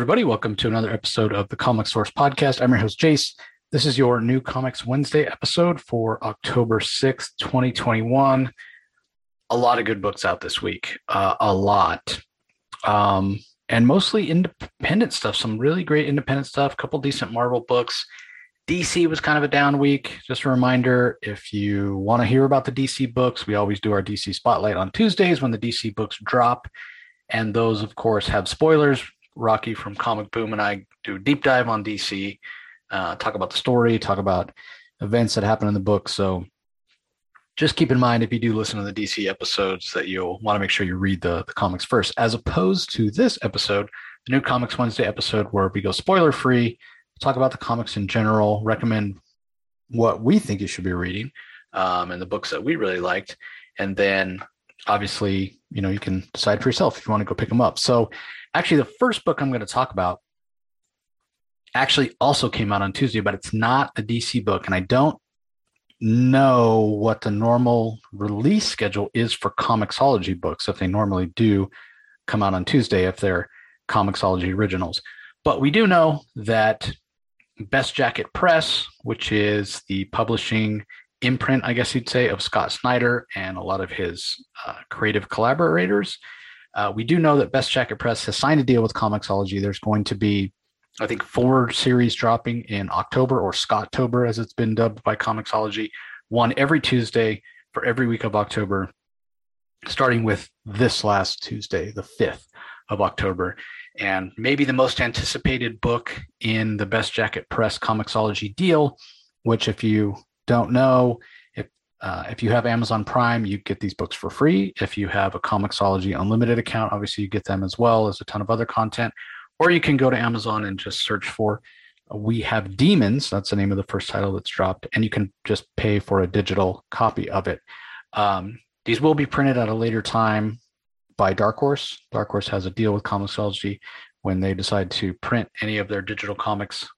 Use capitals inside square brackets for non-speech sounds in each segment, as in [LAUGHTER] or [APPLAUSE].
Everybody. Welcome to another episode of the Comic Source Podcast. I'm your host, Jace. This is your new Comics Wednesday episode for October 6th, 2021. A lot of good books out this week. Uh, a lot. Um, and mostly independent stuff. Some really great independent stuff. A couple decent Marvel books. DC was kind of a down week. Just a reminder if you want to hear about the DC books, we always do our DC Spotlight on Tuesdays when the DC books drop. And those, of course, have spoilers Rocky from Comic Boom and I do a deep dive on DC, uh, talk about the story, talk about events that happen in the book. So just keep in mind if you do listen to the DC episodes that you'll want to make sure you read the, the comics first, as opposed to this episode, the new Comics Wednesday episode, where we go spoiler free, talk about the comics in general, recommend what we think you should be reading, um, and the books that we really liked, and then obviously, you know, you can decide for yourself if you want to go pick them up. So Actually, the first book I'm going to talk about actually also came out on Tuesday, but it's not a DC book. And I don't know what the normal release schedule is for Comixology books, if they normally do come out on Tuesday, if they're Comixology originals. But we do know that Best Jacket Press, which is the publishing imprint, I guess you'd say, of Scott Snyder and a lot of his uh, creative collaborators, uh, we do know that Best Jacket Press has signed a deal with Comixology. There's going to be, I think, four series dropping in October or Scotttober, as it's been dubbed by Comixology, one every Tuesday for every week of October, starting with this last Tuesday, the 5th of October. And maybe the most anticipated book in the Best Jacket Press Comixology deal, which, if you don't know, uh, if you have Amazon Prime, you get these books for free. If you have a Comixology Unlimited account, obviously you get them as well as a ton of other content. Or you can go to Amazon and just search for uh, We Have Demons. That's the name of the first title that's dropped. And you can just pay for a digital copy of it. Um, these will be printed at a later time by Dark Horse. Dark Horse has a deal with Comixology when they decide to print any of their digital comics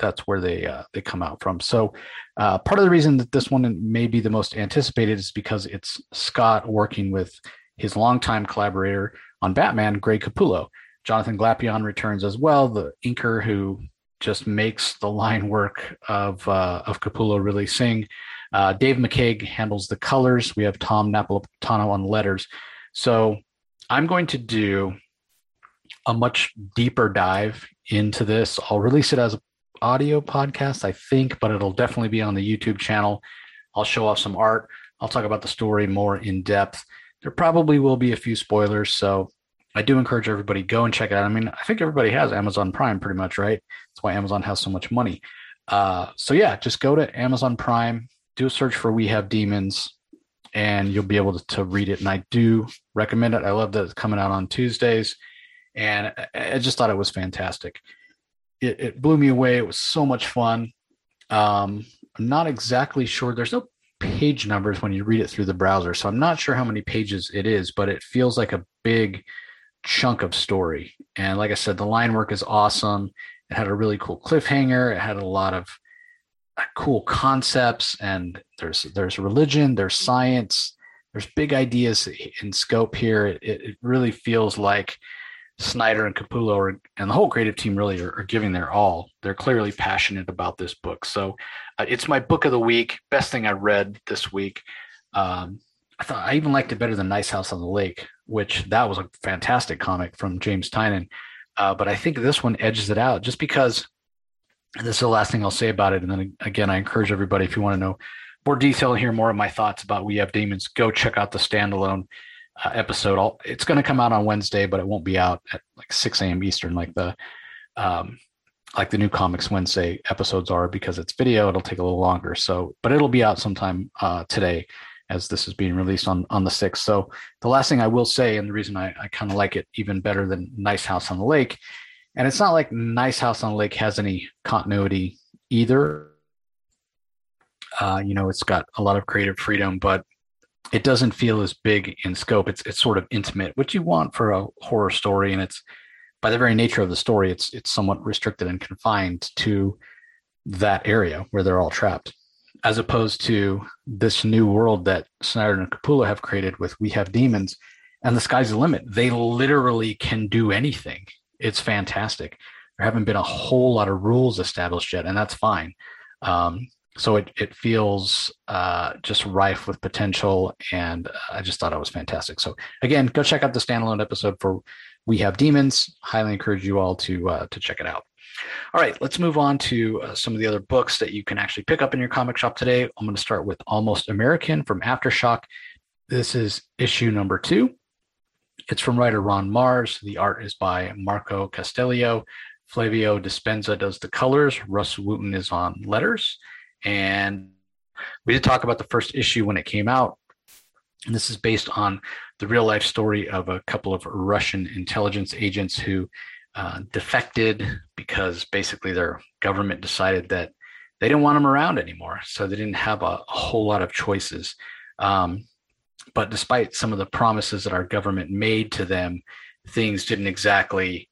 that's where they uh, they come out from. So uh, part of the reason that this one may be the most anticipated is because it's Scott working with his longtime collaborator on Batman, Greg Capullo. Jonathan Glapion returns as well, the inker who just makes the line work of uh, of Capullo really sing. Uh, Dave McCaig handles the colors. We have Tom Napolitano on letters. So I'm going to do a much deeper dive into this. I'll release it as a audio podcast, I think, but it'll definitely be on the YouTube channel. I'll show off some art. I'll talk about the story more in depth. There probably will be a few spoilers, so I do encourage everybody go and check it out. I mean, I think everybody has Amazon Prime pretty much, right? That's why Amazon has so much money. Uh, so yeah, just go to Amazon Prime, do a search for We Have Demons, and you'll be able to, to read it. And I do recommend it. I love that it's coming out on Tuesdays, and I just thought it was fantastic it, it blew me away. It was so much fun. Um, I'm not exactly sure. There's no page numbers when you read it through the browser, so I'm not sure how many pages it is, but it feels like a big chunk of story. And like I said, the line work is awesome. It had a really cool cliffhanger. It had a lot of uh, cool concepts, and there's there's religion, there's science, there's big ideas in scope here. It, it really feels like Snyder and Capullo are, and the whole creative team really are, are, giving their all. They're clearly passionate about this book. So uh, it's my book of the week. Best thing I read this week. Um, I thought I even liked it better than Nice House on the Lake, which that was a fantastic comic from James Tynion. Uh, but I think this one edges it out just because, this is the last thing I'll say about it. And then again, I encourage everybody, if you want to know more detail and hear more of my thoughts about We Have Demons, go check out the standalone uh, episode. I'll, it's going to come out on Wednesday, but it won't be out at like 6 a.m. Eastern, like the um, like the new Comics Wednesday episodes are, because it's video. It'll take a little longer. So, but it'll be out sometime uh, today, as this is being released on on the 6th. So, the last thing I will say, and the reason I, I kind of like it even better than Nice House on the Lake, and it's not like Nice House on the Lake has any continuity either. Uh, you know, it's got a lot of creative freedom, but it doesn't feel as big in scope. It's it's sort of intimate, which you want for a horror story, and it's by the very nature of the story, it's it's somewhat restricted and confined to that area where they're all trapped, as opposed to this new world that Snyder and Capullo have created with We Have Demons, and the sky's the limit. They literally can do anything, it's fantastic. There haven't been a whole lot of rules established yet, and that's fine. Um, so it it feels uh, just rife with potential, and I just thought it was fantastic. So again, go check out the standalone episode for We Have Demons. Highly encourage you all to uh, to check it out. All right, let's move on to uh, some of the other books that you can actually pick up in your comic shop today. I'm going to start with Almost American from Aftershock. This is issue number two. It's from writer Ron Marz. The art is by Marco Castiello. Flavio Dispenza does the colors. Russ Wooton is on letters. And we did talk about the first issue when it came out. And this is based on the real life story of a couple of Russian intelligence agents who uh, defected because basically their government decided that they didn't want them around anymore. So they didn't have a, a whole lot of choices. Um, but despite some of the promises that our government made to them, things didn't exactly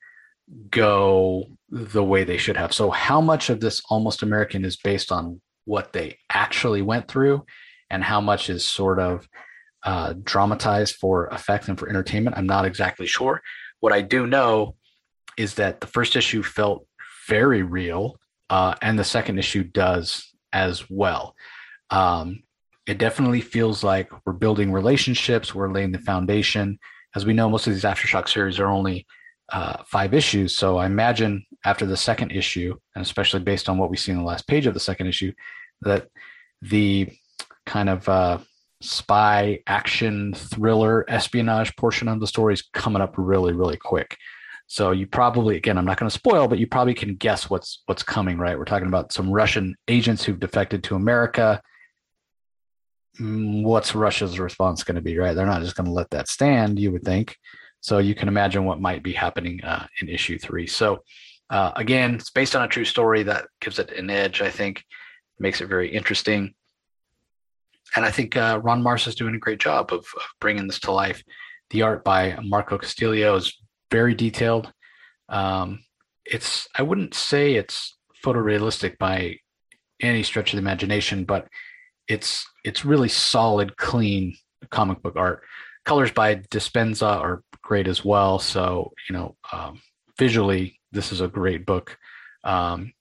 go the way they should have. So, how much of this almost American is based on what they actually went through, and how much is sort of uh, dramatized for effect and for entertainment? I'm not exactly sure. What I do know is that the first issue felt very real, uh, and the second issue does as well. Um, it definitely feels like we're building relationships, we're laying the foundation. As we know, most of these Aftershock series are only uh, five issues. So I imagine after the second issue, and especially based on what we see in the last page of the second issue, that the kind of uh, spy action thriller espionage portion of the story is coming up really, really quick. So you probably, again, I'm not going to spoil, but you probably can guess what's what's coming, right? We're talking about some Russian agents who've defected to America. Mm, what's Russia's response going to be, right? They're not just going to let that stand, you would think. So you can imagine what might be happening uh, in issue three. So uh, again, it's based on a true story that gives it an edge. I think makes it very interesting, and I think uh, Ron Marz is doing a great job of, of bringing this to life. The art by Marco Castiello is very detailed. Um, it's I wouldn't say it's photorealistic by any stretch of the imagination, but it's it's really solid, clean comic book art. Colors by Dispenza are great as well. So you know, um, visually, this is a great book. Um,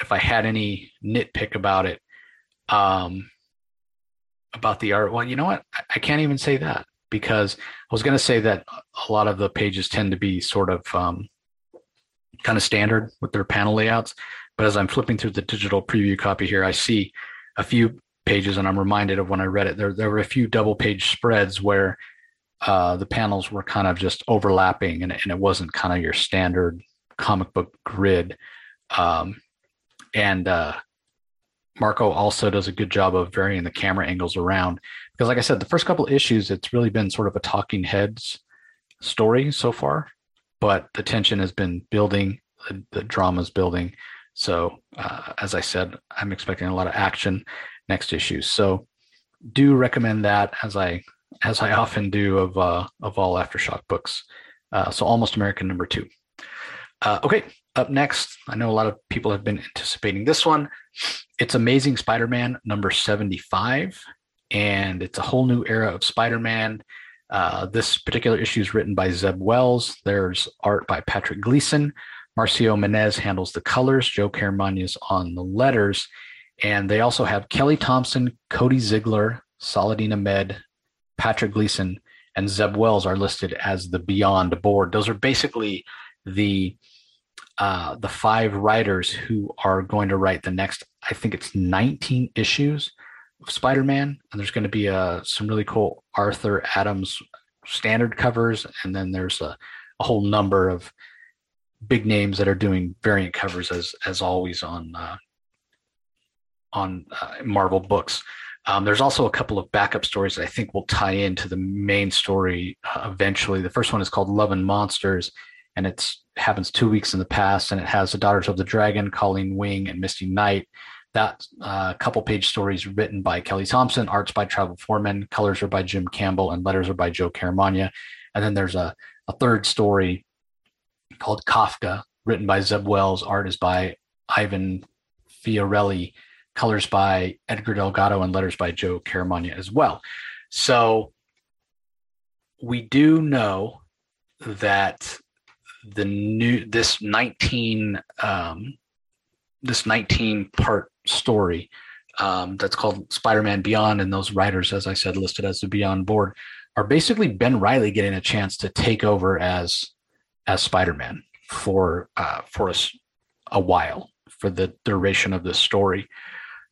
if I had any nitpick about it, um, about the art, well, you know what? I, can't even say that because I was going to say that a lot of the pages tend to be sort of um, kind of standard with their panel layouts. But as I'm flipping through the digital preview copy here, I see a few pages, and I'm reminded of when I read it. There, there were a few double page spreads where uh, the panels were kind of just overlapping, and, and it wasn't kind of your standard comic book grid. Um, and uh, Marco also does a good job of varying the camera angles around. Because like i said the first couple issues it's really been sort of a talking heads story so far but the tension has been building the, the drama's building. So uh, as i said i'm expecting a lot of action next issue. So do recommend that as i as i often do of uh, of all aftershock books. Uh, so almost american number two. Uh, okay up next i know a lot of people have been anticipating this one it's amazing spider-man number 75 and it's a whole new era of Spider-Man. Uh, this particular issue is written by Zeb Wells. There's art by Patrick Gleason. Marcio Menyz handles the colors. Joe Caramagna on the letters. And they also have Kelly Thompson, Cody Ziegler, Saladin Ahmed, Patrick Gleason, and Zeb Wells are listed as the Beyond board. Those are basically the uh, the five writers who are going to write the next, I think it's 19 issues of Spider-Man, and there's going to be uh, some really cool Arthur Adams standard covers, and then there's a, a whole number of big names that are doing variant covers as as always on uh, on uh, Marvel books. Um, there's also a couple of backup stories that I think will tie into the main story uh, eventually. The first one is called Love and Monsters, and it happens two weeks in the past, and it has the Daughters of the Dragon, Colleen Wing, and Misty Knight. That uh, couple page stories written by Kelly Thompson, arts by Travel Foreman, colors are by Jim Campbell, and letters are by Joe Caramagna. And then there's a, a third story called Kafka, written by Zeb Wells, art is by Ivan Fiorelli, colors by Edgar Delgado, and letters by Joe Caramagna as well. So we do know that the new this 19 um, this 19 part story um, that's called Spider-Man Beyond, and those writers, as I said, listed as the Beyond board, are basically Ben Reilly getting a chance to take over as as Spider-Man for uh, for a, a while for the duration of this story.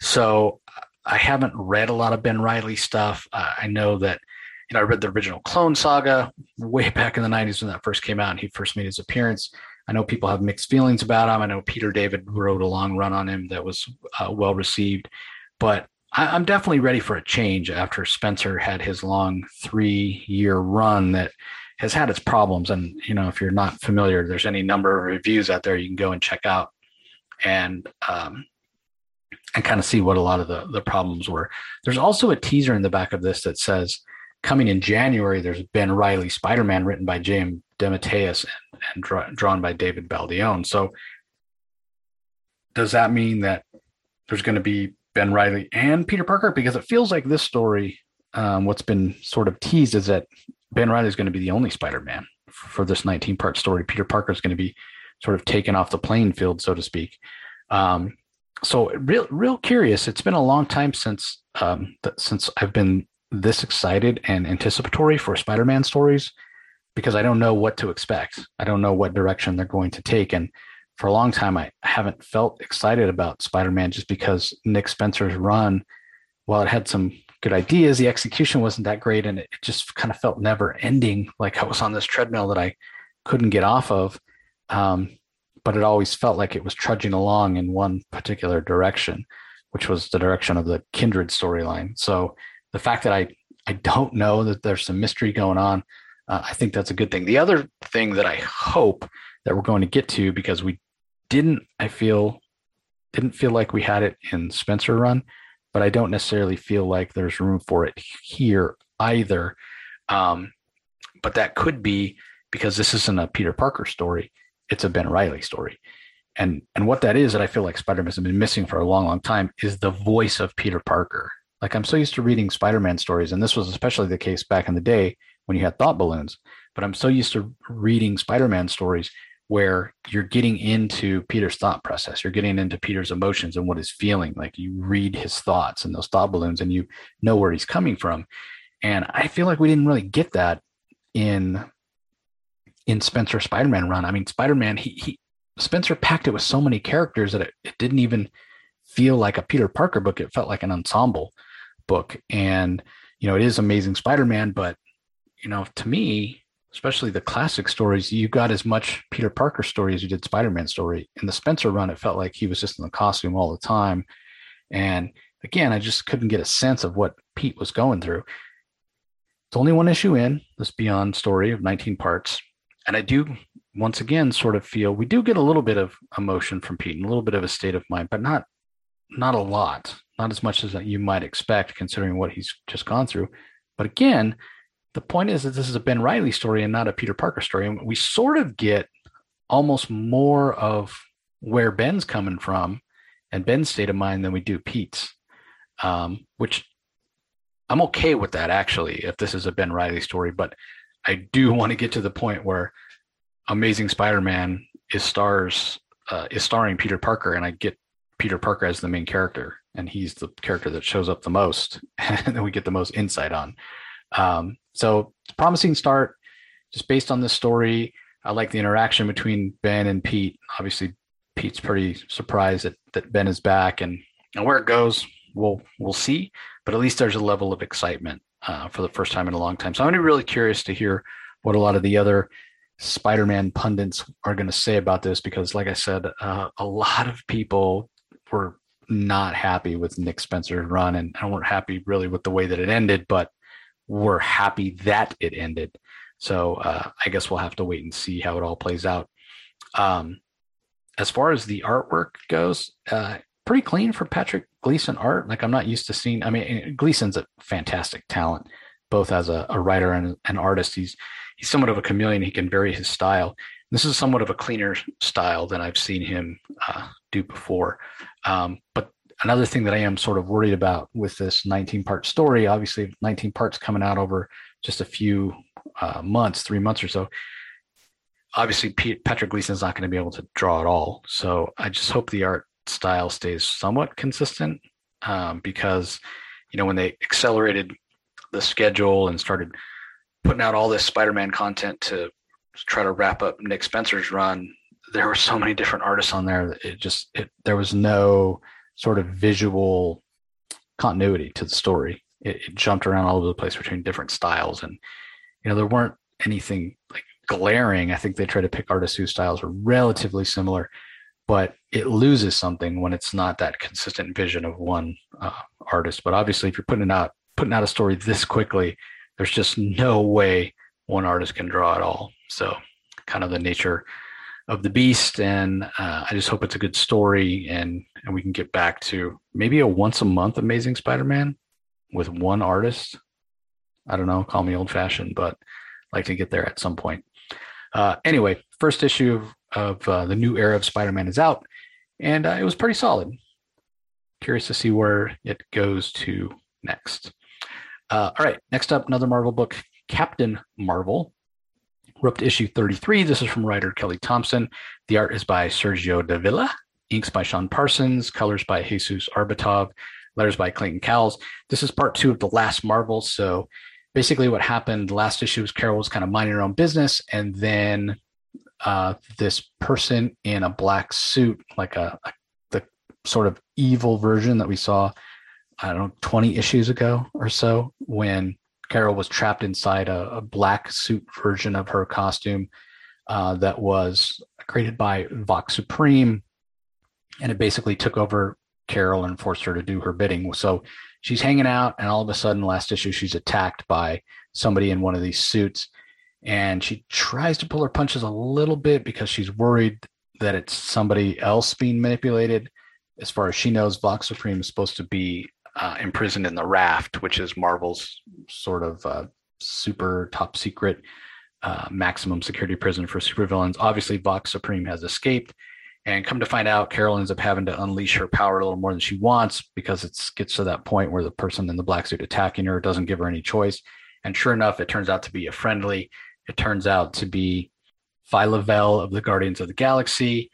So I haven't read a lot of Ben Reilly stuff. Uh, I know that you know I read the original Clone Saga way back in the '90s when that first came out, and he first made his appearance. I know people have mixed feelings about him. I know Peter David wrote a long run on him that was uh, well received, but I, am definitely ready for a change after Spencer had his long three year run that has had its problems. And, you know, if you're not familiar, there's any number of reviews out there you can go and check out and, um, and kind of see what a lot of the, the problems were. There's also a teaser in the back of this that says, coming in January, there's Ben Reilly Spider Man written by James DeMatteis and, and draw, drawn by David Baldeón. So, does that mean that there's going to be Ben Reilly and Peter Parker? Because it feels like this story, um, what's been sort of teased is that Ben Reilly is going to be the only Spider Man for this 19 part story. Peter Parker is going to be sort of taken off the playing field, so to speak. Um, so real, real curious. It's been a long time since um, th- since I've been this excited and anticipatory for Spider-Man stories because I don't know what to expect. I don't know what direction they're going to take, and for a long time I haven't felt excited about Spider-Man just because Nick Spencer's run, while it had some good ideas. The execution wasn't that great, and it just kind of felt never ending. Like I was on this treadmill that I couldn't get off of. Um, but it always felt like it was trudging along in one particular direction, which was the direction of the kindred storyline. So the fact that I I don't know that there's some mystery going on, uh, I think that's a good thing. The other thing that I hope that we're going to get to because we didn't, I feel, didn't feel like we had it in Spencer Run but I don't necessarily feel like there's room for it here either. Um, but that could be because this isn't a Peter Parker story; it's a Ben Reilly story. And and what that is that I feel like Spider-Man has been missing for a long, long time is the voice of Peter Parker. Like I'm so used to reading Spider-Man stories, and this was especially the case back in the day when you had thought balloons. But I'm so used to reading Spider-Man stories where you're getting into Peter's thought process. You're getting into Peter's emotions and what he's feeling. Like you read his thoughts and those thought balloons and you know where he's coming from. And I feel like we didn't really get that in in Spencer Spider-Man run. I mean, Spider-Man, he, he Spencer packed it with so many characters that it, it didn't even feel like a Peter Parker book. It felt like an ensemble book. And, you know, it is amazing Spider-Man, but you know, to me, especially the classic stories, you got as much Peter Parker story as you did Spider-Man story. In the Spencer run, it felt like he was just in the costume all the time. And again, I just couldn't get a sense of what Pete was going through. It's only one issue in this Beyond story of 19 parts. And I do once again sort of feel we do get a little bit of emotion from Pete and a little bit of a state of mind, but not not a lot, not as much as you might expect considering what he's just gone through. But again, the point is that this is a Ben Reilly story and not a Peter Parker story. And we sort of get almost more of where Ben's coming from and Ben's state of mind than we do Pete's, um, which I'm okay with that actually, if this is a Ben Reilly story. But I do [LAUGHS] want to get to the point where Amazing Spider-Man is stars uh, is starring Peter Parker, and I get Peter Parker as the main character, and he's the character that shows up the most, [LAUGHS] and then we get the most insight on. Um, so promising start, just based on this story. I like the interaction between Ben and Pete. Obviously, Pete's pretty surprised that, that Ben is back, and, and where it goes, we'll we'll see. But at least there's a level of excitement uh, for the first time in a long time. So I'm really, really curious to hear what a lot of the other Spider-Man pundits are going to say about this, because, like I said, uh, a lot of people were not happy with Nick Spencer's run, and, and weren't happy really with the way that it ended. But we're happy that it ended. So uh, I guess we'll have to wait and see how it all plays out. Um, as far as the artwork goes, uh, pretty clean for Patrick Gleason art. Like I'm not used to seeing. I mean, Gleason's a fantastic talent, both as a, a writer and an artist. He's he's somewhat of a chameleon. He can vary his style. This is somewhat of a cleaner style than I've seen him uh, do before. Um, but another thing that I am sort of worried about with this 19 part story, obviously 19 parts coming out over just a few uh, months, three months or so. obviously Patrick Gleason is not going to be able to draw at all. So I just hope the art style stays somewhat consistent um, because you know when they accelerated the schedule and started putting out all this Spider-Man content to try to wrap up Nick Spencer's run, there were so many different artists on there that it just it, there was no sort of visual continuity to the story. It, it, jumped around all over the place between different styles, and you know there weren't anything like glaring. I think they tried to pick artists whose styles were relatively similar, but it loses something when it's not that consistent vision of one uh, artist. But obviously, if you're putting out putting out a story this quickly, there's just no way one artist can draw it all. So, kind of the nature of the beast, and uh, I just hope it's a good story, and and we can get back to maybe a once a month Amazing Spider-Man with one artist. I don't know, call me old fashioned, but I'd like to get there at some point. Uh, anyway, first issue of, of uh, the new era of Spider-Man is out, and uh, it was pretty solid. Curious to see where it goes to next. Uh, all right, next up, another Marvel book, Captain Marvel. We're up to issue 33. This is from writer Kelly Thompson. The art is by Sergio Davila, inks by Sean Parsons, colors by Jesus Aburtov, letters by Clayton Cowles. This is part two of the last Marvel. So basically, what happened last issue was Carol was kind of minding her own business, and then uh, this person in a black suit, like a, a the sort of evil version that we saw, I don't know, 20 issues ago or so, when Carol was trapped inside a, a black suit version of her costume uh, that was created by Vox Supreme, and it basically took over Carol and forced her to do her bidding. So she's hanging out, and all of a sudden, last issue, she's attacked by somebody in one of these suits, and she tries to pull her punches a little bit because she's worried that it's somebody else being manipulated. As far as she knows, Vox Supreme is supposed to be uh, imprisoned in the Raft, which is Marvel's sort of uh, super top secret uh, maximum security prison for supervillains. Obviously, Vox Supreme has escaped, and come to find out, Carol ends up having to unleash her power a little more than she wants because it gets to that point where the person in the black suit attacking her doesn't give her any choice. And sure enough, it turns out to be a friendly. It turns out to be Phyla-Vell of the Guardians of the Galaxy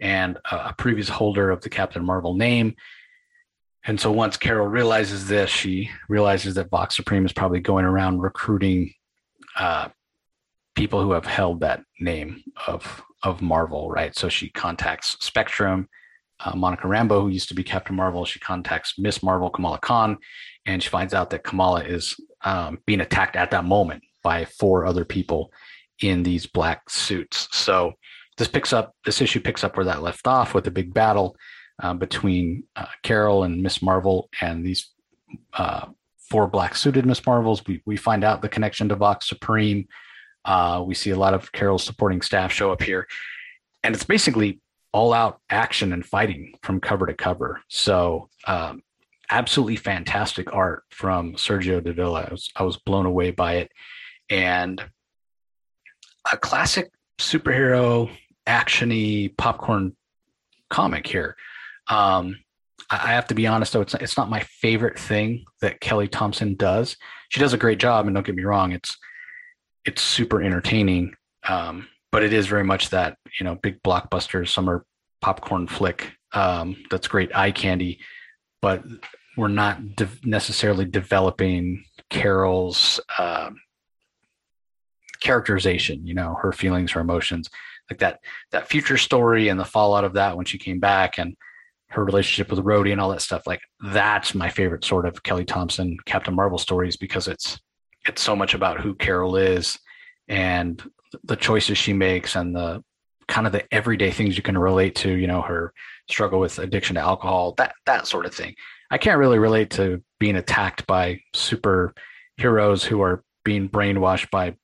and a previous holder of the Captain Marvel name. And so once Carol realizes this, she realizes that Vox Supreme is probably going around recruiting uh, people who have held that name of of Marvel, right? So she contacts Spectrum, uh, Monica Rambeau, who used to be Captain Marvel. She contacts Miss Marvel, Kamala Khan, and she finds out that Kamala is um, being attacked at that moment by four other people in these black suits. So this picks up this issue picks up where that left off with a big battle uh, between uh, Carol and Miss Marvel and these uh, four black suited Miss Marvels. We we find out the connection to Vox Supreme. Uh, we see a lot of Carol's supporting staff show up here, and it's basically all out action and fighting from cover to cover. So, um, absolutely fantastic art from Sergio Davila. I was, I was blown away by it, and a classic superhero actiony popcorn comic here. Um, I have to be honest though, it's it's not my favorite thing that Kelly Thompson does. She does a great job, and don't get me wrong, it's it's super entertaining. Um, but it is very much that you know big blockbuster summer popcorn flick um, that's great eye candy, but we're not de- necessarily developing Carol's uh, characterization. You know, her feelings, her emotions, like that that future story and the fallout of that when she came back and her relationship with Rhodey and all that stuff. Like that's my favorite sort of Kelly Thompson Captain Marvel stories because it's it's so much about who Carol is and the choices she makes and the kind of the everyday things you can relate to, you know, her struggle with addiction to alcohol, that that sort of thing. I can't really relate to being attacked by super heroes who are being brainwashed by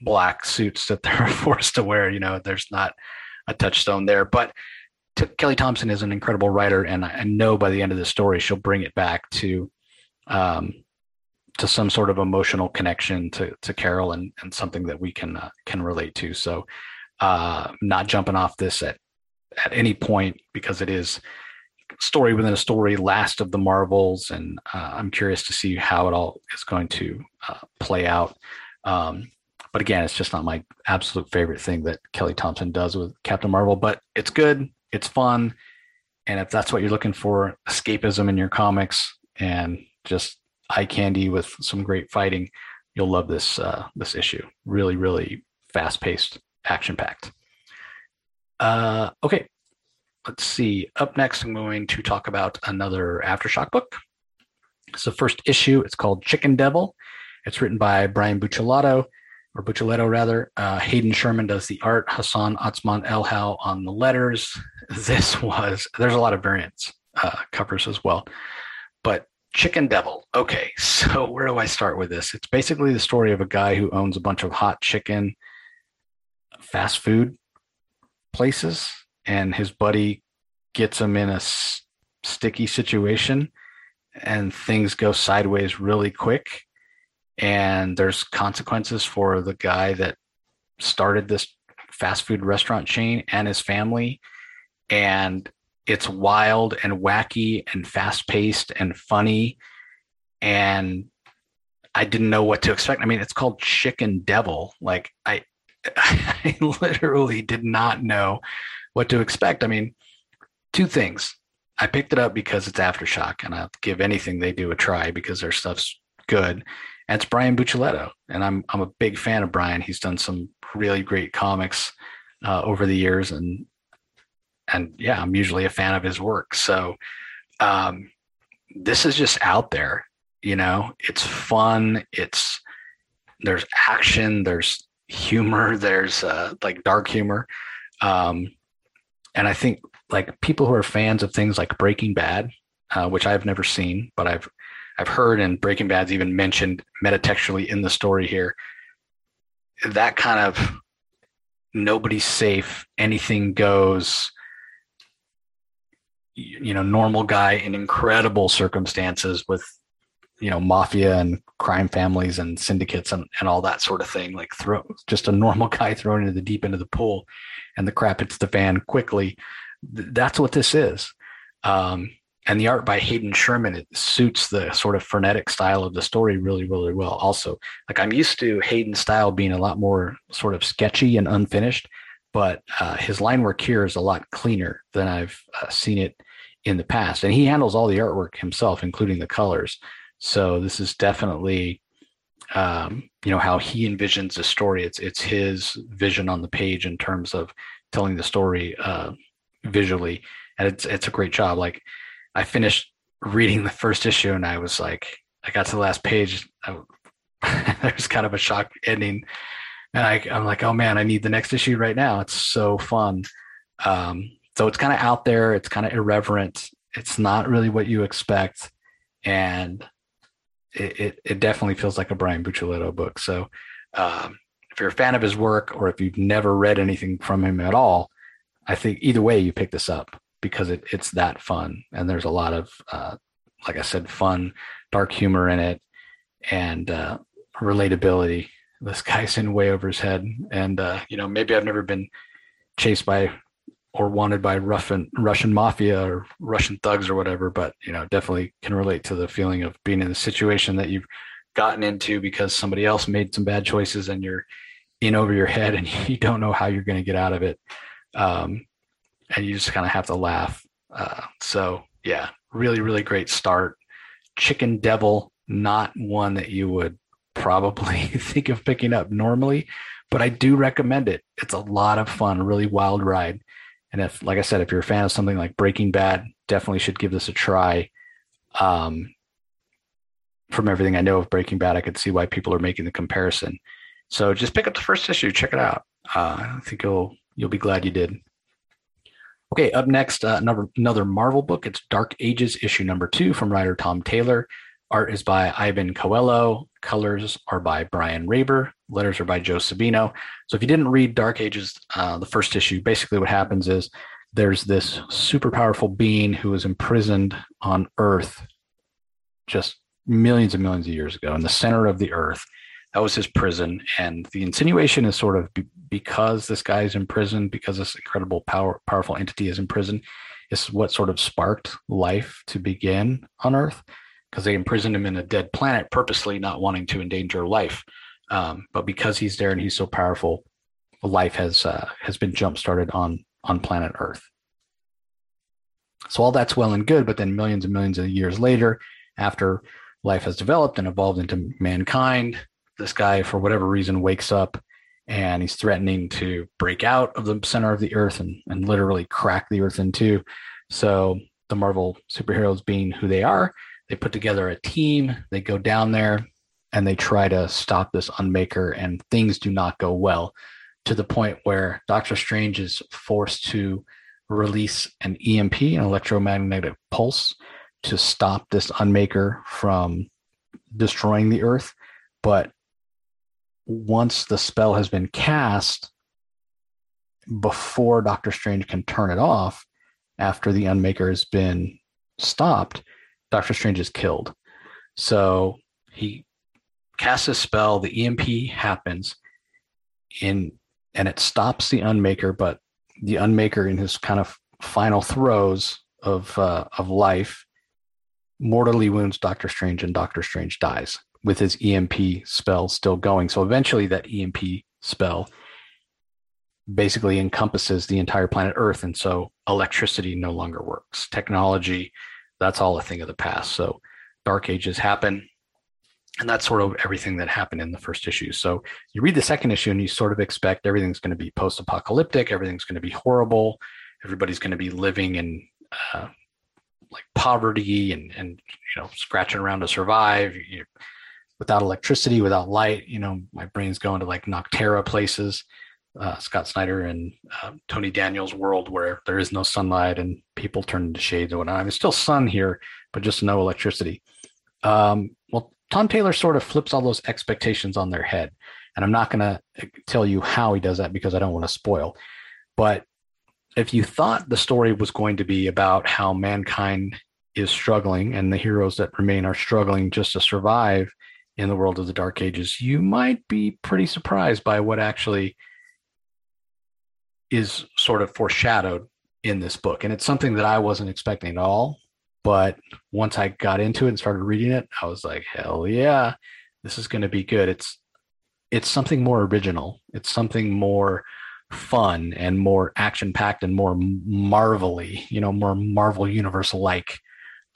black suits that they're [LAUGHS] forced to wear. You know, there's not a touchstone there. But to, Kelly Thompson is an incredible writer, and I, I know by the end of the story she'll bring it back to um, to some sort of emotional connection to to Carol and and something that we can uh, can relate to. So, uh, not jumping off this at at any point because it is story within a story, last of the Marvels, and uh, I'm curious to see how it all is going to uh, play out. Um, But again, it's just not my absolute favorite thing that Kelly Thompson does with Captain Marvel. But it's good, it's fun, and if that's what you're looking for, escapism in your comics and just eye candy with some great fighting, you'll love this uh, this issue. Really, really fast paced, action packed. Uh, okay, let's see. Up next, I'm going to talk about another Aftershock book. It's the first issue. It's called Chicken Devil. It's written by Brian Buccellato, or Buccellato rather. Uh, Hayden Sherman does the art. Hassan Otsmane-Elhaou on the letters. [LAUGHS] This was there's a lot of variants uh, covers as well, but Chicken Devil. Okay, [LAUGHS] so where do I start with this? It's basically the story of a guy who owns a bunch of hot chicken fast food places, and his buddy gets him in a s- sticky situation, and things go sideways really quick. And there's consequences for the guy that started this fast food restaurant chain and his family. And it's wild and wacky and fast paced and funny. And I didn't know what to expect. I mean, it's called Chicken Devil. Like I, [LAUGHS] I literally did not know what to expect. I mean, two things. I picked it up because it's Aftershock, and I'll give anything they do a try because their stuff's good. And it's Brian Buccellato, and I'm I'm a big fan of Brian. He's done some really great comics uh, over the years, and and yeah, I'm usually a fan of his work. So um, this is just out there. You know, it's fun. It's there's action. There's humor. There's uh, like dark humor. Um, and I think like people who are fans of things like Breaking Bad, uh, which I've never seen, but I've I've heard and Breaking Bad's even mentioned metatextually in the story here. That kind of nobody's safe, anything goes, you know, normal guy in incredible circumstances with, you know, mafia and crime families and syndicates and, and all that sort of thing. Like throw just a normal [LAUGHS] guy thrown into the deep end of the pool and the crap hits the fan quickly. That's what this is. Um, and the art by Hayden Sherman it suits the sort of frenetic style of the story really, really well. Also, like I'm used to Hayden's style being a lot more sort of sketchy and unfinished, but uh, his line work here is a lot cleaner than I've uh, seen it in the past. And he handles all the artwork himself, including the colors. So this is definitely, um, you know, how he envisions the story. It's it's his vision on the page in terms of telling the story uh, visually, and it's it's a great job. Like I finished reading the first issue and I was like, I got to the last page. [LAUGHS] there's kind of a shock ending. And I, I'm like, oh man, I need the next issue right now. It's so fun. Um, so it's kind of out there. It's kind of irreverent. It's not really what you expect. And it, it, it definitely feels like a Brian Buccellato book. So um, if you're a fan of his work or if you've never read anything from him at all, I think either way you pick this up because it, it's that fun. And there's a lot of uh, like i said fun dark humor in it and uh, relatability. This guy's in way over his head. And uh, you know maybe i've never been chased by or wanted by russian russian mafia or russian thugs or whatever but you know definitely can relate to the feeling of being in a situation that you've gotten into because somebody else made some bad choices and you're in over your head and [LAUGHS] you don't know how you're going to get out of it. Um, and you just kind of have to laugh. Uh, so yeah, really, really great start. Chicken Devil, not one that you would probably [LAUGHS] think of picking up normally, but I do recommend it. It's a lot of fun, really wild ride. And if, like I said, if you're a fan of something like Breaking Bad, definitely should give this a try. Um, from everything I know of Breaking Bad, I could see why people are making the comparison. So just pick up the first issue, check it out. Uh, I think you'll you'll be glad you did. Okay, up next, uh, another, another Marvel book. It's Dark Ages, issue number two from writer Tom Taylor. Art is by Iban Coello. Colors are by Brian Reber. Letters are by Joe Sabino. So if you didn't read Dark Ages, uh, the first issue, basically what happens is there's this super powerful being who is imprisoned on Earth just millions and millions of years ago in the center of the Earth that was his prison and the insinuation is sort of be, because this guy is in prison because this incredible power powerful entity is in prison is what sort of sparked life to begin on earth because they imprisoned him in a dead planet purposely not wanting to endanger life Um, but because he's there and he's so powerful, life has uh, has been jump started on on planet Earth. So all that's well and good, but then millions and millions of years later, after life has developed and evolved into mankind, this guy, for whatever reason, wakes up and he's threatening to break out of the center of the earth and, and literally crack the earth in two. So the Marvel superheroes being who they are, they put together a team, they go down there and they try to stop this unmaker and things do not go well to the point where Doctor Strange is forced to release an EMP, an electromagnetic pulse, to stop this unmaker from destroying the earth. But once the spell has been cast, before Doctor Strange can turn it off, after the Unmaker has been stopped, Doctor Strange is killed. So he casts a spell, the EMP happens, in and it stops the Unmaker, but the Unmaker in his kind of final throes of uh, of life mortally wounds Doctor Strange, and Doctor Strange dies with his EMP spell still going. So eventually, that EMP spell basically encompasses the entire planet Earth. And so electricity no longer works. Technology, that's all a thing of the past. So dark ages happen. And that's sort of everything that happened in the first issue. So you read the second issue and you sort of expect everything's going to be post apocalyptic, everything's going to be horrible, everybody's going to be living in uh, like poverty and, and, you know, scratching around to survive. You, without electricity, without light, you know, my brain's going to like Nocterra places, uh, Scott Snyder and uh, Tony Daniels world where there is no sunlight and people turn into shades and whatnot. I mean, still sun here, but just no electricity. Um, well, Tom Taylor sort of flips all those expectations on their head. And I'm not going to uh, tell you how he does that because I don't want to spoil. But if you thought the story was going to be about how mankind is struggling and the heroes that remain are struggling just to survive in the world of the Dark Ages, you might be pretty surprised by what actually is sort of foreshadowed in this book. And it's something that I wasn't expecting at all. But once I got into it and started reading it, I was like, hell yeah, this is going to be good. It's it's something more original. It's something more fun and more action packed and more marvelly, you know, more Marvel Universe like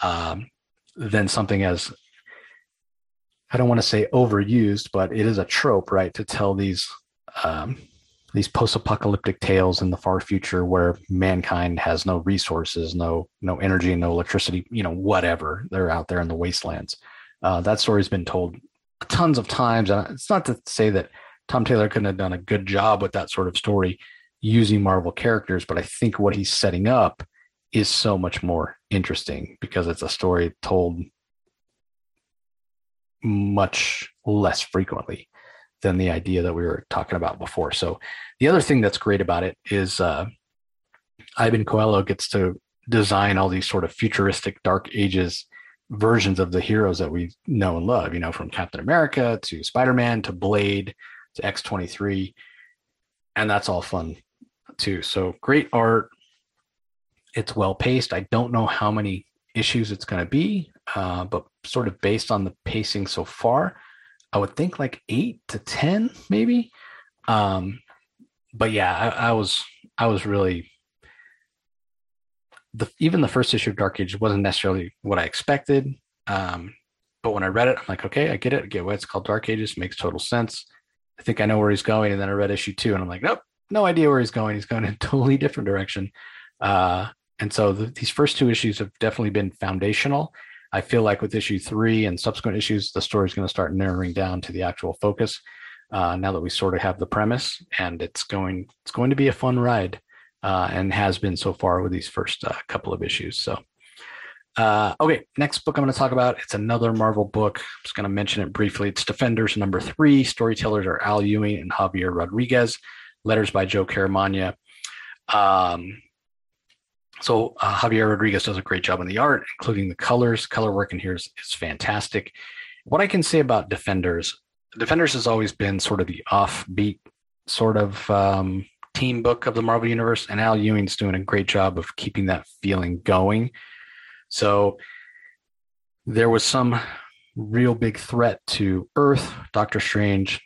um, than something as I don't want to say overused, but it is a trope, right, to tell these um, these post-apocalyptic tales in the far future where mankind has no resources, no no energy, no electricity, you know, whatever. They're out there in the wastelands. Uh, that story's been told tons of times, and it's not to say that Tom Taylor couldn't have done a good job with that sort of story using Marvel characters, but I think what he's setting up is so much more interesting because it's a story told much less frequently than the idea that we were talking about before. So the other thing that's great about it is uh, Iban Coello gets to design all these sort of futuristic dark ages versions of the heroes that we know and love, you know, from Captain America to Spider-Man to Blade to X23. And that's all fun too. So great art. It's well paced. I don't know how many issues it's going to be, uh, but sort of based on the pacing so far, I would think like eight to ten, maybe. Um, but yeah, I, I was I was really the even the first issue of Dark Age wasn't necessarily what I expected. Um, but when I read it, I'm like, okay, I get it. I get why it's called Dark Ages. Makes total sense. I think I know where he's going. And then I read issue two, and I'm like, nope, no idea where he's going. He's going in a [LAUGHS] totally different direction. Uh, and so the, these first two issues have definitely been foundational. I feel like with issue three and subsequent issues, the story is going to start narrowing down to the actual focus. Uh, now that we sort of have the premise, and it's going it's going to be a fun ride, uh, and has been so far with these first uh, couple of issues. So, uh, okay, next book I'm going to talk about. It's another Marvel book. I'm just going to mention it briefly. It's Defenders number three. Storytellers are Al Ewing and Javier Rodriguez. Letters by Joe Caramagna. Um, so uh, Javier Rodriguez does a great job on the art, including the colors. Color work in here is, is fantastic. What I can say about Defenders, Defenders has always been sort of the offbeat sort of um, team book of the Marvel Universe, and Al Ewing's doing a great job of keeping that feeling going. So there was some real big threat to Earth. Doctor Strange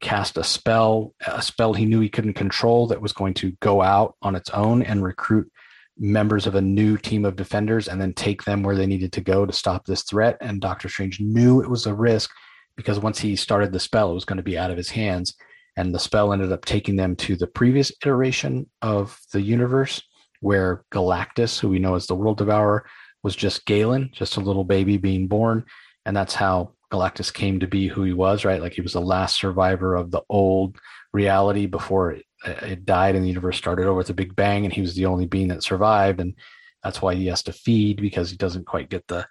cast a spell, a spell he knew he couldn't control that was going to go out on its own and recruit members of a new team of defenders and then take them where they needed to go to stop this threat. And Doctor Strange knew it was a risk because once he started the spell, it was going to be out of his hands. And the spell ended up taking them to the previous iteration of the universe where Galactus, who we know as the World Devourer, was just Galan, just a little baby being born. And that's how Galactus came to be who he was, right? Like he was the last survivor of the old reality before it, it died and the universe started over with a big bang. And he was the only being that survived. And that's why he has to feed because he doesn't quite get the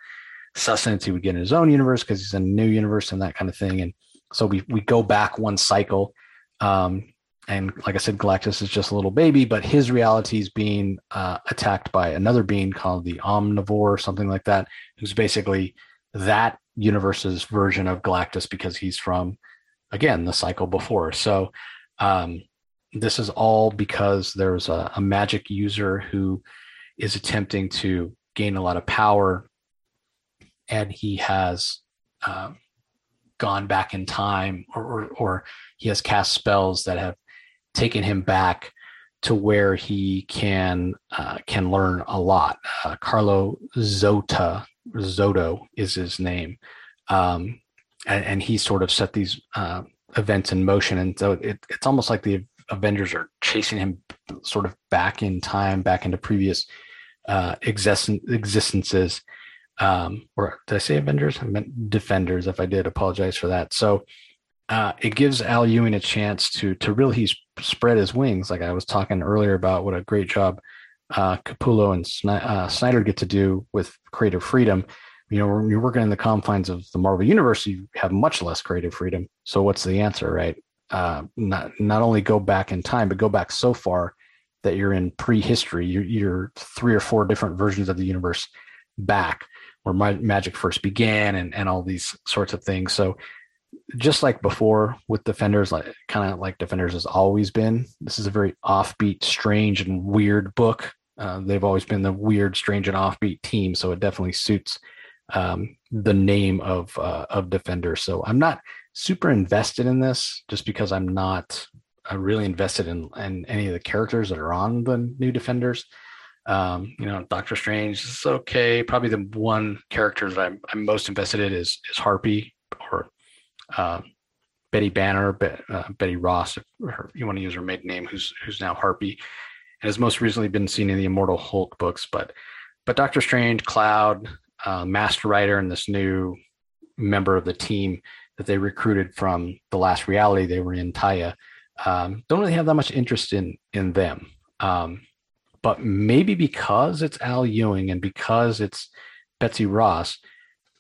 sustenance he would get in his own universe because he's in a new universe and that kind of thing. And so we, we go back one cycle. Um, and like I said, Galactus is just a little baby, but his reality is being uh, attacked by another being called the Omnivore or something like that, who's basically that universe's version of Galactus because he's from, again, the cycle before. So um, this is all because there's a, a magic user who is attempting to gain a lot of power, and he has uh, gone back in time, or, or, or he has cast spells that have taken him back to where he can uh, can learn a lot. Uh, Carlo Zota Zoto is his name, um, and, and, he sort of set these uh, events in motion. And so it, it's almost like the Avengers are chasing him sort of back in time, back into previous uh, existen- existences. Um, or did I say Avengers? I meant Defenders. If I did, apologize for that. So uh, it gives Al Ewing a chance to to really spread his wings. Like I was talking earlier about what a great job uh, Capullo and uh, Snyder get to do with creative freedom. You know, when you're working in the confines of the Marvel universe, you have much less creative freedom. So what's the answer, right? Uh, not not only go back in time, but go back so far that you're in prehistory. You're, you're three or four different versions of the universe back where my, magic first began, and and all these sorts of things. So just like before with defenders like kind of like defenders has always been this is a very offbeat strange and weird book uh, they've always been the weird strange and offbeat team so it definitely suits um, the name of uh, of defender so i'm not super invested in this just because i'm not uh, really invested in, in any of the characters that are on the new defenders um, you know doctor strange is okay probably the one character that i'm, I'm most invested in is is harpy or uh, Betty Banner, uh, Betty Ross, if you want to use her maiden name, who's who's now Harpy, and has most recently been seen in the Immortal Hulk books. But but Doctor Strange, Cloud, uh, Masked Raider, and this new member of the team that they recruited from the last reality they were in, Taya, um, don't really have that much interest in in them. Um, but maybe because it's Al Ewing and because it's Betsy Ross,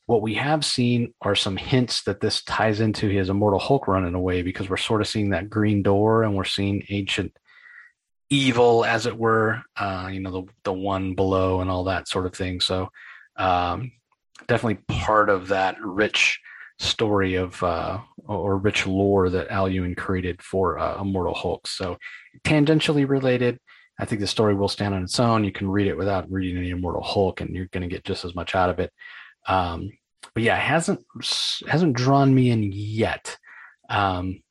what we have seen are some hints that this ties into his Immortal Hulk run in a way, because we're sort of seeing that green door and we're seeing ancient evil, as it were, uh, you know, the, the one below and all that sort of thing. So, um, definitely part of that rich story of uh, or rich lore that Al Ewing created for uh, Immortal Hulk. So, tangentially related. I think the story will stand on its own. You can read it without reading any Immortal Hulk, and you're going to get just as much out of it. Um, but yeah, hasn't hasn't drawn me in yet. Um,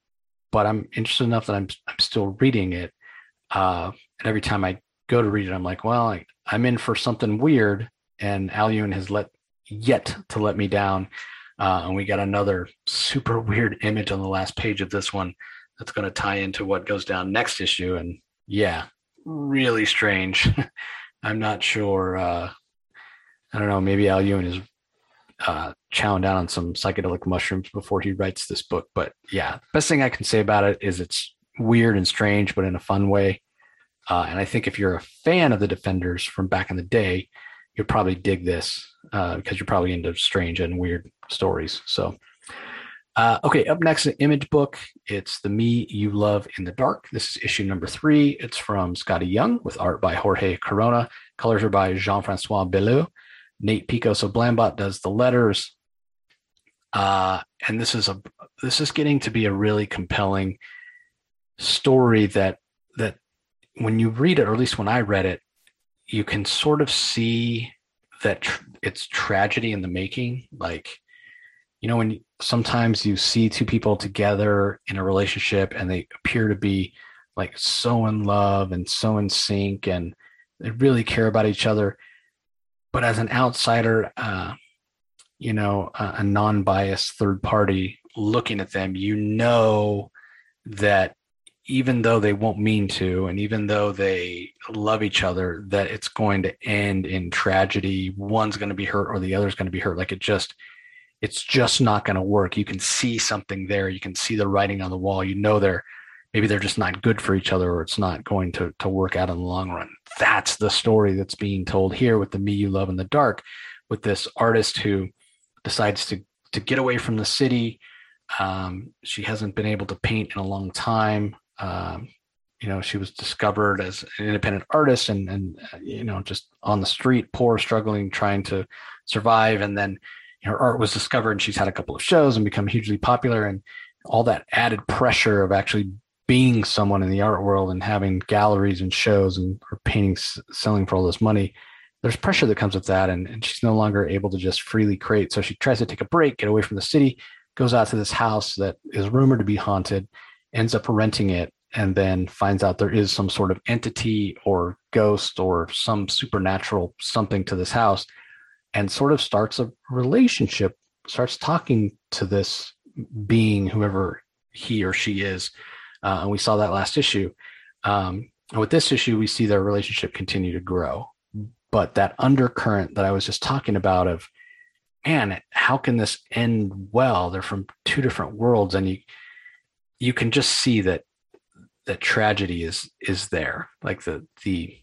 but I'm interested enough that I'm I'm still reading it. Uh, and every time I go to read it, I'm like, well, I, I'm in for something weird, and Al Ewing has let yet to let me down. Uh, and we got another super weird image on the last page of this one that's going to tie into what goes down next issue. And yeah, really strange. [LAUGHS] I'm not sure. Uh, I don't know. Maybe Al Ewing is uh, chowing down on some psychedelic mushrooms before he writes this book. But yeah, best thing I can say about it is it's weird and strange, but in a fun way. Uh, and I think if you're a fan of the Defenders from back in the day, you'll probably dig this uh, because you're probably into strange and weird stories. So, uh, okay, up next, an image book. It's The Me You Love in the Dark. This is issue number three. It's from Skottie Young with art by Jorge Corona. Colors are by Jean Francois Beaulieu. Nate Pico. So Blambot does the letters. Uh, and this is a this is getting to be a really compelling story that that when you read it, or at least when I read it, you can sort of see that tr- it's tragedy in the making. Like you know, when sometimes you see two people together in a relationship and they appear to be like so in love and so in sync and they really care about each other. But as an outsider, uh, you know, a, a non biased third party looking at them, you know that even though they won't mean to, and even though they love each other, that it's going to end in tragedy. One's going to be hurt or the other's going to be hurt. Like it just, it's just not going to work. You can see something there. You can see the writing on the wall. You know they're maybe they're just not good for each other or it's not going to to work out in the long run. That's the story that's being told here with the Me You Love in the Dark, with this artist who decides to to get away from the city. Um, she hasn't been able to paint in a long time. Um, you know, she was discovered as an independent artist and and you know just on the street, poor, struggling, trying to survive, and then her art was discovered and she's had a couple of shows and become hugely popular and all that added pressure of actually being someone in the art world and having galleries and shows and her paintings selling for all this money there's pressure that comes with that and, and she's no longer able to just freely create. So she tries to take a break get away from the city goes out to this house that is rumored to be haunted ends up renting it and then finds out there is some sort of entity or ghost or some supernatural something to this house and sort of starts a relationship, starts talking to this being, whoever he or she is. Uh, and we saw that last issue. Um, and with this issue, we see their relationship continue to grow. But that undercurrent that I was just talking about of, man, how can this end well? They're from two different worlds, and you you can just see that that tragedy is is there. Like the the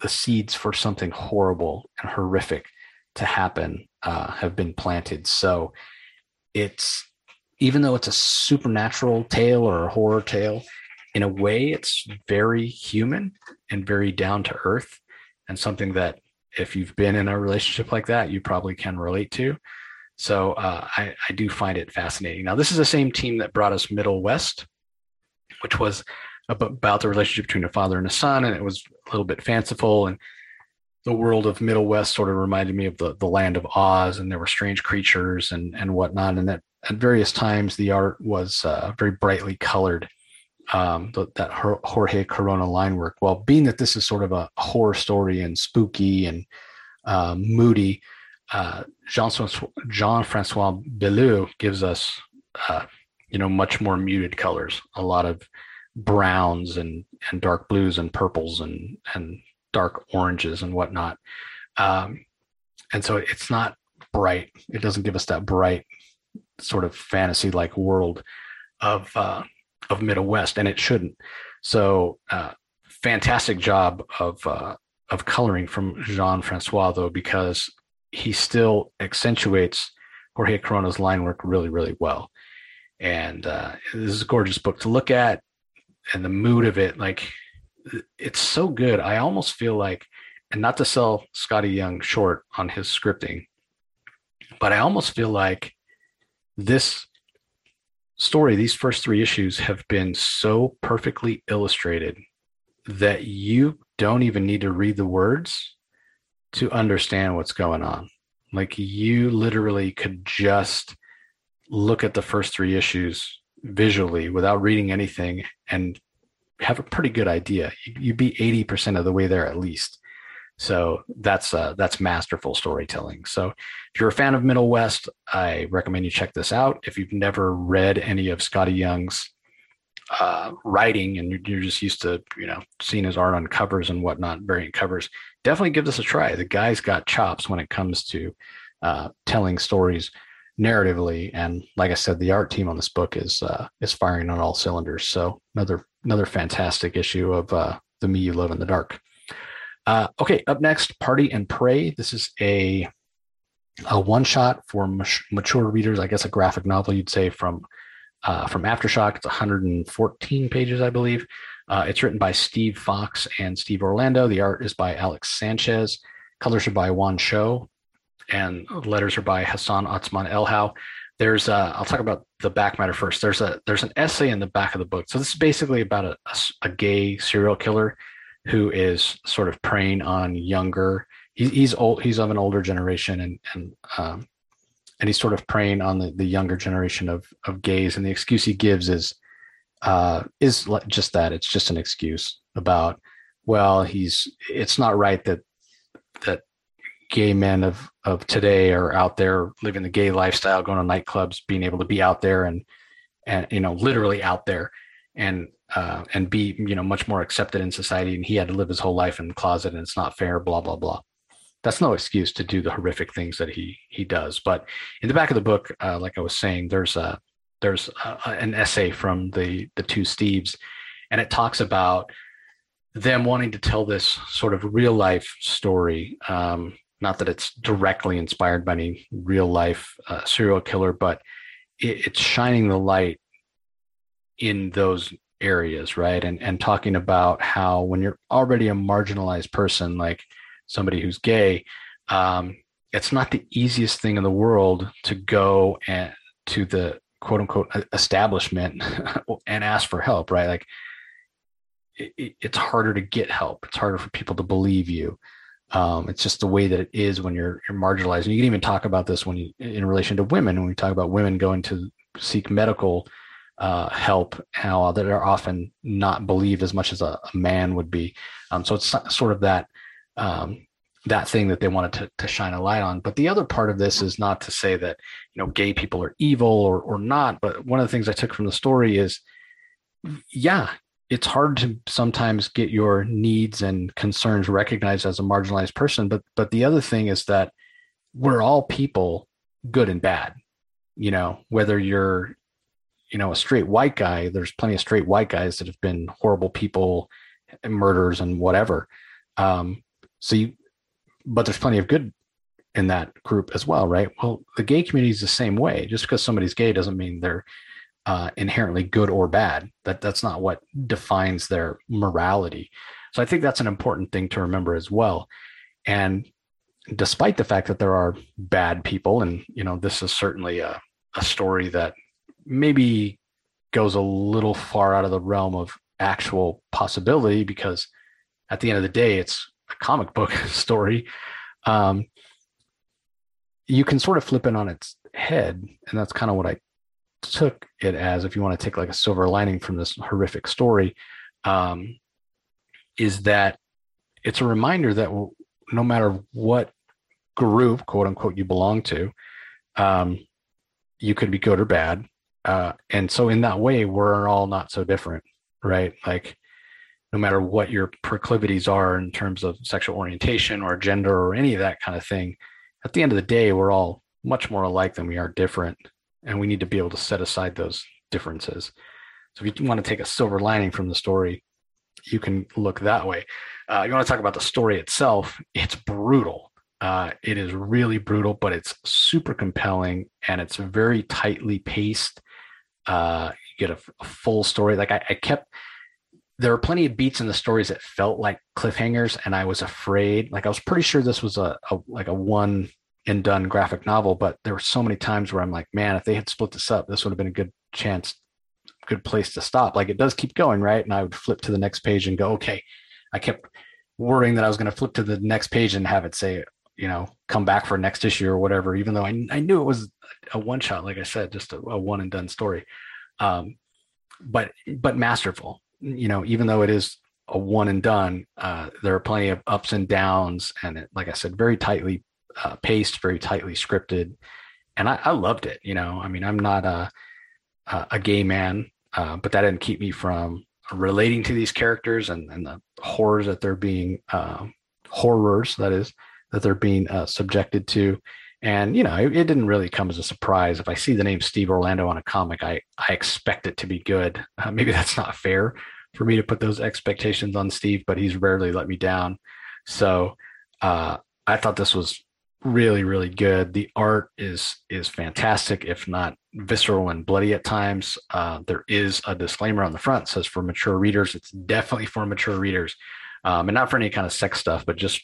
the seeds for something horrible and horrific to happen uh, have been planted. So it's even though it's a supernatural tale or a horror tale, in a way, it's very human and very down to earth, and something that if you've been in a relationship like that, you probably can relate to. So uh, I, I do find it fascinating. Now, this is the same team that brought us Middle West, which was about the relationship between a father and a son, and it was a little bit fanciful. And the world of Middle West sort of reminded me of the the land of Oz, and there were strange creatures and and whatnot. And that at various times, the art was uh, very brightly colored. Um, that Jorge Corona line work. Well, being that this is sort of a horror story and spooky and uh, moody, uh, Jean Francois Beaulieu gives us, uh, you know, much more muted colors. A lot of browns and and dark blues and purples and and dark oranges and whatnot. Um, and so it's not bright. It doesn't give us that bright sort of fantasy like world of uh, of Middle West, and it shouldn't. So uh, fantastic job of uh, of coloring from Jean Francois though, because he still accentuates Jorge Corona's line work really, really well. And uh, this is a gorgeous book to look at and the mood of it like it's so good. I almost feel like and not to sell Skottie Young short on his scripting but i almost feel like this story these first three issues have been so perfectly illustrated that you don't even need to read the words to understand what's going on. Like you literally could just look at the first three issues visually without reading anything and have a pretty good idea. You'd be 80% of the way there at least. So that's uh, that's masterful storytelling. So if you're a fan of Middle West, I recommend you check this out. If you've never read any of Skottie Young's uh, writing and you're, just used to you know seeing his art on covers and whatnot, variant covers, definitely give this a try. The guy's got chops when it comes to uh, telling stories narratively. And like I said, the art team on this book is uh, is firing on all cylinders. So another another fantastic issue of uh, the Me You Love in the Dark. Uh, okay, up next, Party and Prey. This is a a one shot for mature readers. I guess a graphic novel, you'd say from uh, from Aftershock. It's 114 pages, I believe. Uh, it's written by Steve Foxe and Steve Orlando. The art is by Alex Sanchez. Colors are by Juan Cho and letters are by Hassan Otsmane-Elhaou. There's a, I'll talk about the back matter first. There's a there's an essay in the back of the book. So this is basically about a, a, a gay serial killer who is sort of preying on younger. He, he's old. He's of an older generation, and and um, and he's sort of preying on the, the younger generation of of gays and the excuse he gives is uh is just that it's just an excuse about well he's it's not right that that gay men of of today are out there living the gay lifestyle going to nightclubs being able to be out there and and you know literally out there and uh, and be you know much more accepted in society. And he had to live his whole life in the closet and it's not fair blah blah blah. That's no excuse to do the horrific things that he he does. But in the back of the book uh, like i was saying there's a there's a, an essay from the the two steves and it talks about them wanting to tell this sort of real life story um, not that it's directly inspired by any real life uh, serial killer but it, it's shining the light in those areas right? And and talking about how when you're already a marginalized person like somebody who's gay um, it's not the easiest thing in the world to go and to the quote unquote establishment [LAUGHS] and ask for help right? Like it, it's harder to get help. It's harder for people to believe you um, it's just the way that it is when you're, you're marginalized and you can even talk about this when you in relation to women when we talk about women going to seek medical uh, help, how that are often not believed as much as a, a man would be. Um, so it's sort of that um, that thing that they wanted to, to shine a light on. But the other part of this is not to say that you know gay people are evil or or not. But one of the things I took from the story is, yeah, it's hard to sometimes get your needs and concerns recognized as a marginalized person. But but the other thing is that we're all people, good and bad. You know, whether you're you know a straight white guy there's plenty of straight white guys that have been horrible people and murders and whatever um so you but there's plenty of good in that group as well right well the gay community is the same way just because somebody's gay doesn't mean they're uh, inherently good or bad that that's not what defines their morality. So i think that's an important thing to remember as well. And despite the fact that there are bad people and you know this is certainly a, a story that maybe goes a little far out of the realm of actual possibility because at the end of the day it's a comic [LAUGHS] book story. Um, you can sort of flip it on its head and that's kind of what i took it as if you want to take like a silver lining from this horrific story um, is that it's a reminder that no matter what group quote unquote you belong to um, you could be good or bad uh, and so in that way we're all not so different right? Like no matter what your proclivities are in terms of sexual orientation or gender or any of that kind of thing at the end of the day we're all much more alike than we are different and we need to be able to set aside those differences so if you want to take a silver lining from the story you can look that way uh, you want to talk about the story itself it's brutal uh, it is really brutal but it's super compelling and it's very tightly paced uh, you get a, a full story. Like I, I kept there were plenty of beats in the stories that felt like cliffhangers, and I was afraid. Like I was pretty sure this was a, a like a one and done graphic novel, but there were so many times where I'm like, man, if they had split this up, this would have been a good chance, good place to stop. Like it does keep going, right? And I would flip to the next page and go, okay. I kept worrying that I was going to flip to the next page and have it say, you know, come back for next issue or whatever, even though I, I knew it was a one shot, like I said, just a, a one and done story. Um, but but masterful. You know, even though it is a one and done, uh, there are plenty of ups and downs, and it, like I said, very tightly uh, paced, very tightly scripted, and I, I, loved it. You know, I mean, I'm not a a gay man, uh, but that didn't keep me from relating to these characters and, and the horrors that they're being uh, horrors that is that they're being uh, subjected to and you know, it, it, didn't really come as a surprise. If I see the name Steve Orlando on a comic, I I expect it to be good. Uh, [LAUGHS] maybe that's not fair for me to put those expectations on Steve, but he's rarely let me down. So uh, I thought this was really really good. The art is is fantastic, if not visceral and bloody at times. Uh, there is a disclaimer on the front says for mature readers. It's definitely for mature readers, um, and not for any kind of sex stuff, but just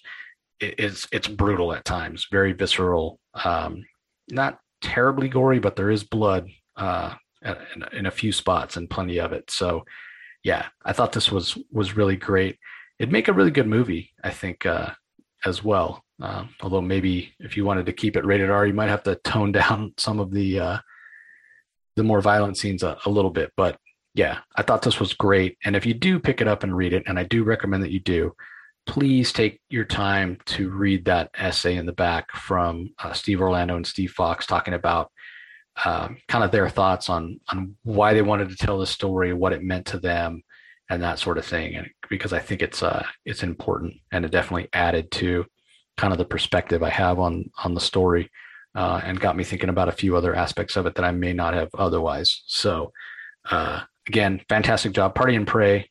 it's it's brutal at times, very visceral, um, not terribly gory, but there is blood uh, in, in, a few spots and plenty of it. So, yeah, I thought this was was really great. It'd make a really good movie. I think uh, as well. Uh, although maybe if you wanted to keep it rated R, you might have to tone [LAUGHS] down some of the uh, the more violent scenes a, a little bit. But yeah, I thought this was great. And if you do pick it up and read it, and I do recommend that you do, please take your time to read that essay in the back from uh, Steve Orlando and Steve Foxe talking about um, kind of their thoughts on on why they wanted to tell the story, what it meant to them, and that sort of thing. And because I think it's uh it's important and it definitely added to kind of the perspective I have on on the story, uh, and got me thinking about a few other aspects of it that I may not have otherwise. So uh, again, fantastic job, Party and Prey.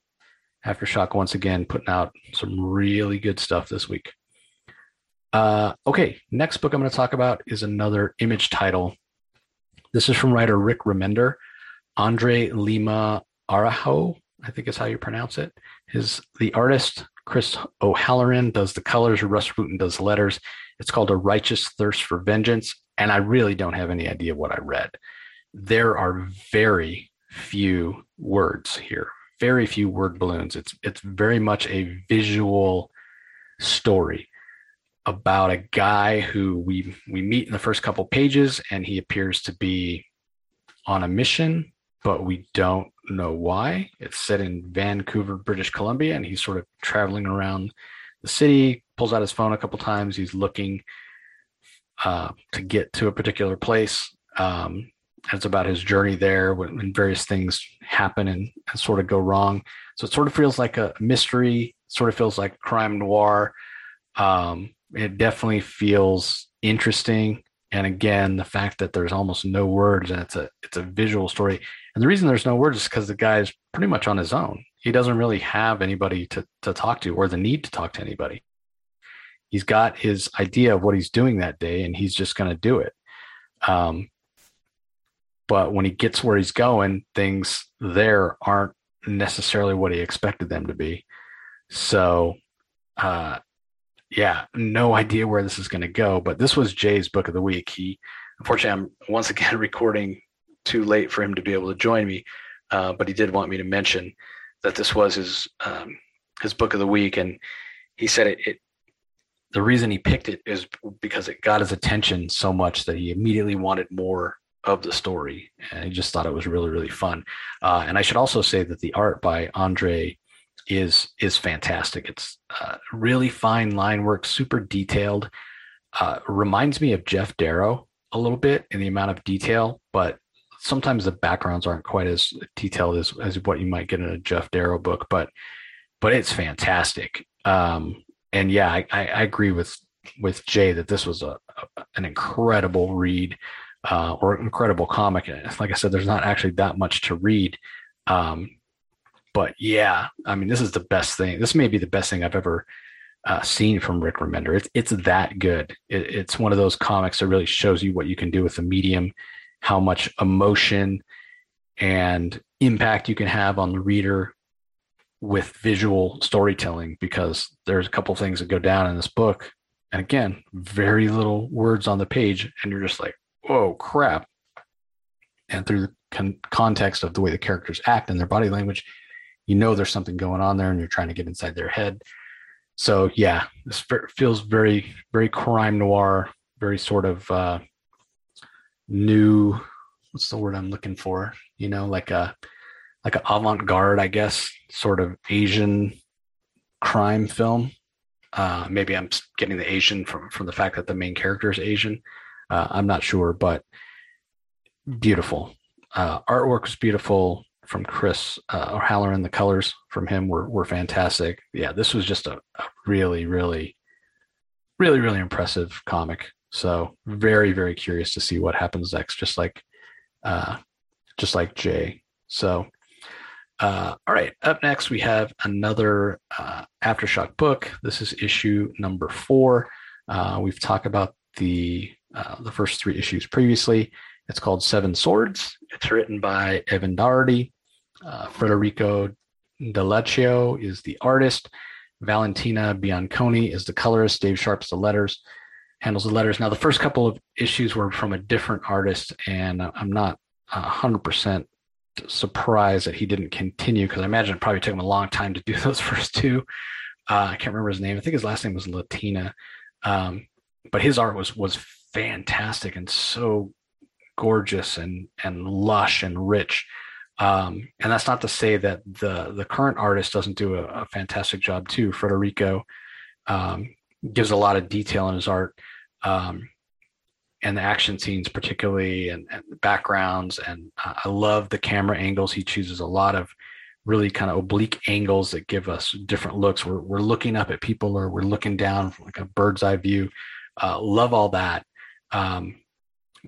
Aftershock once again putting out some really good stuff this week. Uh, okay, next book I'm going to talk about is another image title this is from writer Rick Remender. Andre Lima Araujo, I think is how you pronounce it, is the artist Chris O'Halloran does the colors, Rus Wooton does the letters. It's called A Righteous Thirst for Vengeance, and I really don't have any idea what I read. There are very few words here, very few word balloons. It's it's very much a visual story about a guy who we we meet in the first couple pages and he appears to be on a mission but we don't know why it's set in vancouver british columbia and he's sort of traveling around the city pulls out his phone a couple times he's looking uh, to get to a particular place um, it's about his journey there when, when various things happen and, and, sort of go wrong so it sort of feels like a mystery sort of feels like crime noir um, it definitely feels interesting. And again, the fact that there's almost no words and it's a it's a visual story. And the reason there's no words is because the guy's pretty much on his own. He doesn't really have anybody to to talk to or the need to talk to anybody. He's got his idea of what he's doing that day, and he's just going to do it. Um, but when he gets where he's going, things there aren't necessarily what he expected them to be. So uh, yeah, no idea where this is going to go. But this was Jay's book of the week. He, unfortunately, I'm once again [LAUGHS] recording too late for him to be able to join me. Uh, but he did want me to mention that this was his um, his book of the week, and he said it, it. The reason he picked it is because it got his attention so much that he immediately wanted more of the story, and he just thought it was really really fun. Uh, and I should also say that the art by Andre is is fantastic. It's uh, really fine line work, super detailed. Uh, reminds me of Geof Darrow a little bit in the amount of detail, but sometimes the backgrounds aren't quite as detailed as, as what you might get in a Geof Darrow book. But but it's fantastic. Um, and yeah, I, I, I, agree with with Jay that this was a, a an incredible read uh, or incredible comic. Like I said, there's not actually that much to read. Um, but yeah, I mean, this is the best thing. This may be the best thing I've ever uh, seen from Rick Remender. It's it's that good. It, it's one of those comics that really shows you what you can do with the medium, how much emotion and impact you can have on the reader with visual storytelling. Because there's a couple things that go down in this book, and again, very little words on the page, and you're just like, "Whoa, crap!" And through the con- context of the way the characters act and their body language, you know there's something going on there and you're trying to get inside their head so yeah this feels very very crime noir very sort of uh new what's the word i'm looking for you know like a like an avant-garde i guess sort of asian crime film uh maybe i'm getting the asian from from the fact that the main character is asian uh, i'm not sure but beautiful uh artwork was beautiful from Chris uh, O'Halloran. The colors from him were were fantastic. Yeah, this was just a, a really, really, really, really impressive comic. So very, very curious to see what happens next. Just like, uh, just like Jay. So, uh, all right. Up next, we have another uh, aftershock book. This is issue number four. Uh, we've talked about the uh, the first three issues previously. It's called Seven Swords. It's written by Evan Daugherty. Uh, Federico D'Alessio is the artist. Valentina Bianconi is the colorist. Dave Sharpe's the letters, handles the letters. Now, the first couple of issues were from a different artist, and I'm not 100% surprised that he didn't continue because I imagine it probably took him a long time to do [LAUGHS] those first two. Uh, I can't remember his name. I think his last name was Latina. Um, but his art was was fantastic and so gorgeous and and lush and rich. Um, and that's not to say that the the current artist doesn't do a, a fantastic job too. Federico um, gives a lot of detail in his art, um, and the action scenes particularly, and, and backgrounds. And I love the camera angles. He chooses a lot of really kind of oblique angles that give us different looks. We're we're looking up at people, or we're looking down like a bird's eye view. Uh, love all that. Um,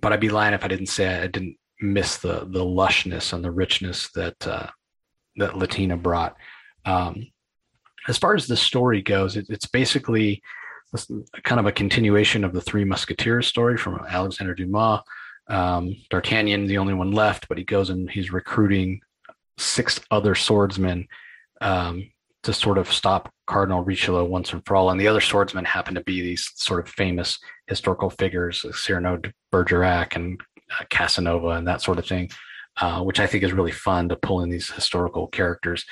but I'd be lying if I didn't say I didn't miss the the lushness and the richness that uh, that Latina brought. Um, as far as the story goes, it, it's basically kind of a continuation of the Three Musketeers story from Alexander Dumas. Um, D'Artagnan, the only one left, but he goes and he's recruiting six other swordsmen um, to sort of stop Cardinal Richelieu once and for all. And the other swordsmen happen to be these sort of famous historical figures, Cyrano de Bergerac and uh, Casanova and that sort of thing, uh, which I think is really fun to pull in these historical characters.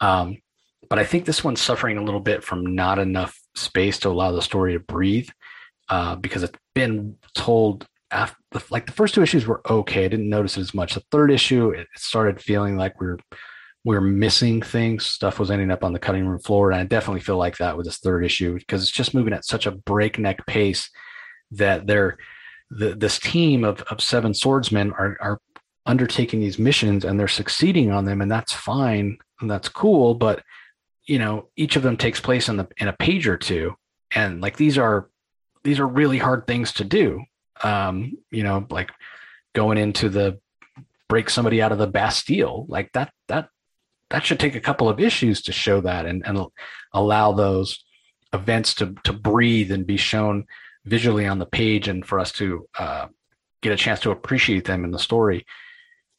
Um, but I think this one's suffering a little bit from not enough space to allow the story to breathe uh, because it's been told after like the first two issues were okay. I didn't notice it as much. The third issue, it started feeling like we are we are missing things. Stuff was ending up on the cutting room floor, and I definitely feel like that with this third issue because it's just moving at such a breakneck pace that they're the, this team of, of seven swordsmen are, are undertaking these missions and they're succeeding on them and that's fine and that's cool but you know each of them takes place in the in a page or two and like these are these are really hard things to do um you know like going into the break somebody out of the bastille like that that that should take a couple of issues to show that and, and allow those events to to breathe and be shown visually on the page and for us to uh, get a chance to appreciate them in the story.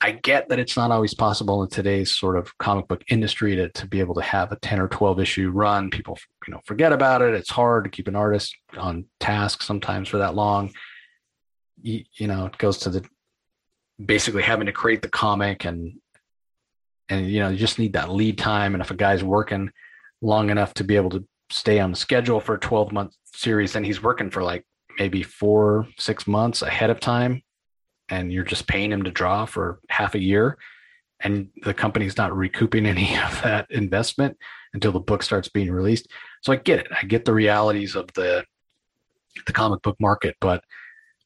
I get that it's not always possible in today's sort of comic book industry to, to be able to have a 10 or 12 issue run. People, you know, forget about it. It's hard to keep an artist on task sometimes for that long. You, you know, it goes to the basically having to create the comic and, and, you know, you just need that lead time. And if a guy's working long enough to be able to stay on schedule for a 12 month series, then he's working for like maybe four, six months ahead of time. And you're just paying him to draw for half a year. And the company's not recouping any [LAUGHS] of that investment until the book starts being released. So I get it. I get the realities of the the comic book market, but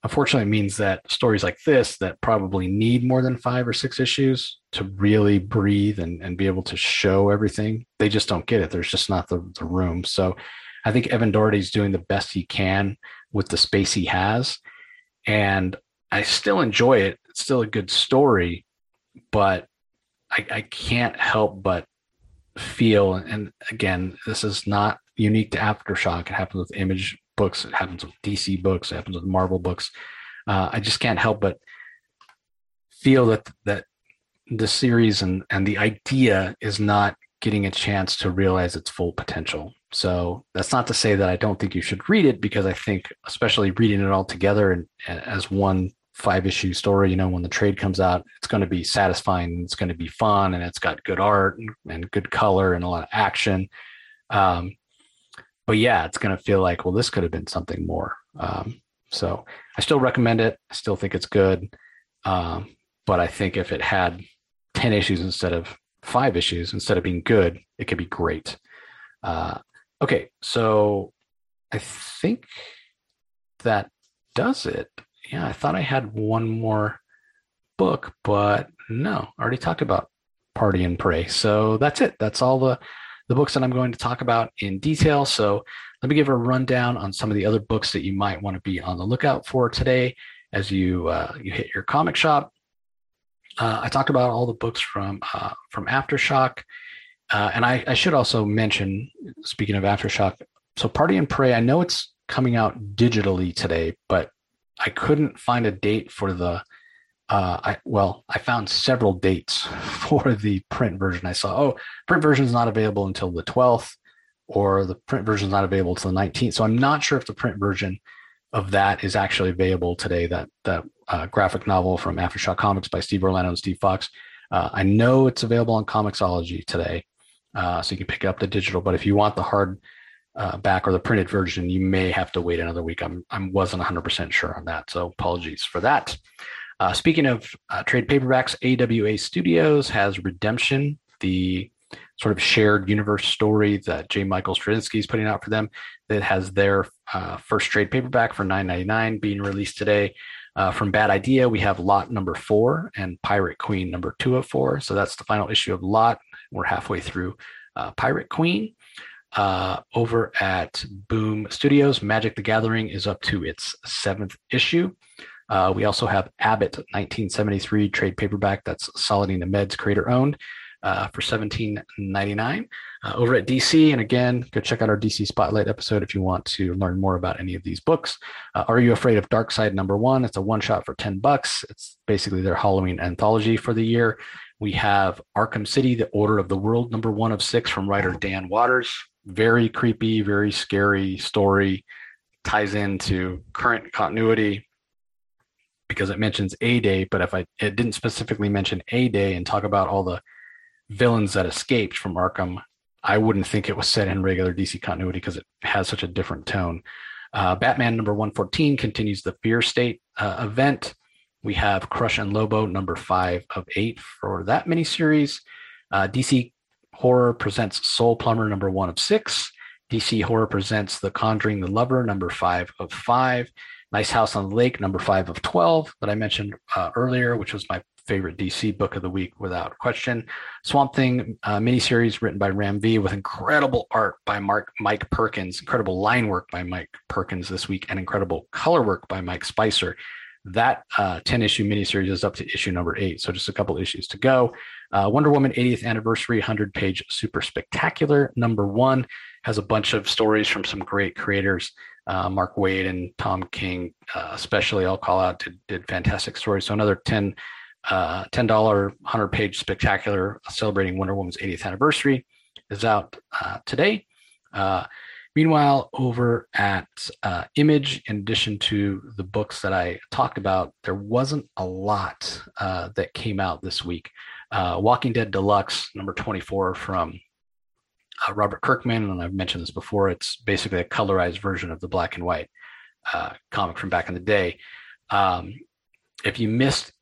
unfortunately it means that stories like this that probably need more than five or six issues to really breathe and, and be able to show everything they just don't get it there's just not the, the room so i think Evan Daugherty's doing the best he can with the space he has and i still enjoy it it's still a good story but i, I can't help but feel and again this is not unique to aftershock it happens with image books. It happens with DC books. It happens with Marvel books. Uh, I just can't help but feel that that the series and and the idea is not getting a chance to realize its full potential. So that's not to say that I don't think you should read it because I think, especially reading it all together and, and as one five issue story, you know, when the trade comes out, it's going to be satisfying. It's going to be fun and it's got good art and, good color and a lot of action. Um, but yeah, it's going to feel like, well, this could have been something more. Um, so I still recommend it. I still think it's good. Um, but I think if it had 10 issues instead of five issues, instead of being good, it could be great. Uh, okay. So I think that does it. Yeah. I thought I had one more book, but no, I already talked about Party and Prey. So that's it. That's all the the books that I'm going to talk about in detail. So let me give a rundown on some of the other books that you might want to be on the lookout for today as you uh, you hit your comic shop. Uh, I talked about all the books from uh, from Aftershock, uh, and I, I, should also mention, speaking of Aftershock, so Party and Prey. I know it's coming out digitally today, but I couldn't find a date for the uh, I well, I found several dates [LAUGHS] for the print version. I saw, oh, print version is not available until the 12th, or the print version is not available until the 19th. So I'm not sure if the print version of that is actually available today. That that uh, graphic novel from Aftershock Comics by Steve Orlando and Steve Foxe. Uh, I know it's available on Comixology today, uh, so you can pick up the digital. But if you want the hard uh, back or the printed version, you may have to wait another week. I'm I wasn't 100% sure on that, so apologies for that. Uh, speaking of uh, trade paperbacks, AWA Studios has Redemption, the sort of shared universe story that J. Michael Straczynski is putting out for them. That has their uh, first trade paperback for 9.99 being released today. Uh, from Bad Idea, we have Lot number four and Pirate Queen number two of four. So that's the final issue of Lot. We're halfway through uh, Pirate Queen. Uh, over at Boom Studios, Magic the Gathering is up to its seventh issue. Uh, we also have Abbott 1973 trade paperback that's Saladin Ahmed's creator owned uh, for $17.99 uh, over at DC. And again, go check out our DC Spotlight episode if you want to learn more about any of these books. Uh, Are You Afraid of Darkseid number one? It's a one shot for 10 bucks. It's basically their Halloween anthology for the year. We have Arkham City, The Order of the World, number one of six from writer Dan Watters. Very creepy, very scary story. Ties into current continuity because it mentions A Day, but if I it didn't specifically mention A Day and talk about all the villains that escaped from Arkham, I wouldn't think it was set in regular DC continuity because it has such a different tone. Uh, Batman number 114 continues the Fear State uh, event. We have Crush and Lobo number five of eight for that miniseries. Uh, DC Horror presents Soul Plumber number one of six. DC Horror presents The Conjuring the Lover number five of five. Nice House on the Lake number five of 12 that I mentioned uh, earlier, which was my favorite DC book of the week without question. Swamp Thing uh, miniseries written by Ram V with incredible art by Mark Mike Perkins, incredible line work by Mike Perkins this week, and incredible color work by Mike Spicer. That uh, 10 issue miniseries is up to issue number eight. So just a couple issues to go. Uh, Wonder Woman 80th anniversary 100 page super spectacular. Number one has a bunch of stories from some great creators. Uh, Mark Waid and Tom King, uh, especially, I'll call out, did, did fantastic stories. So another 10 uh, $10 100 page spectacular celebrating Wonder Woman's 80th anniversary is out uh, today. Uh, meanwhile, over at uh, Image, in addition to the books that I talked about, there wasn't a lot uh, that came out this week. Uh, Walking Dead Deluxe, number 24 from Robert Kirkman, and I've mentioned this before, it's basically a colorized version of the black and white comic from back in the day. Um, if you missed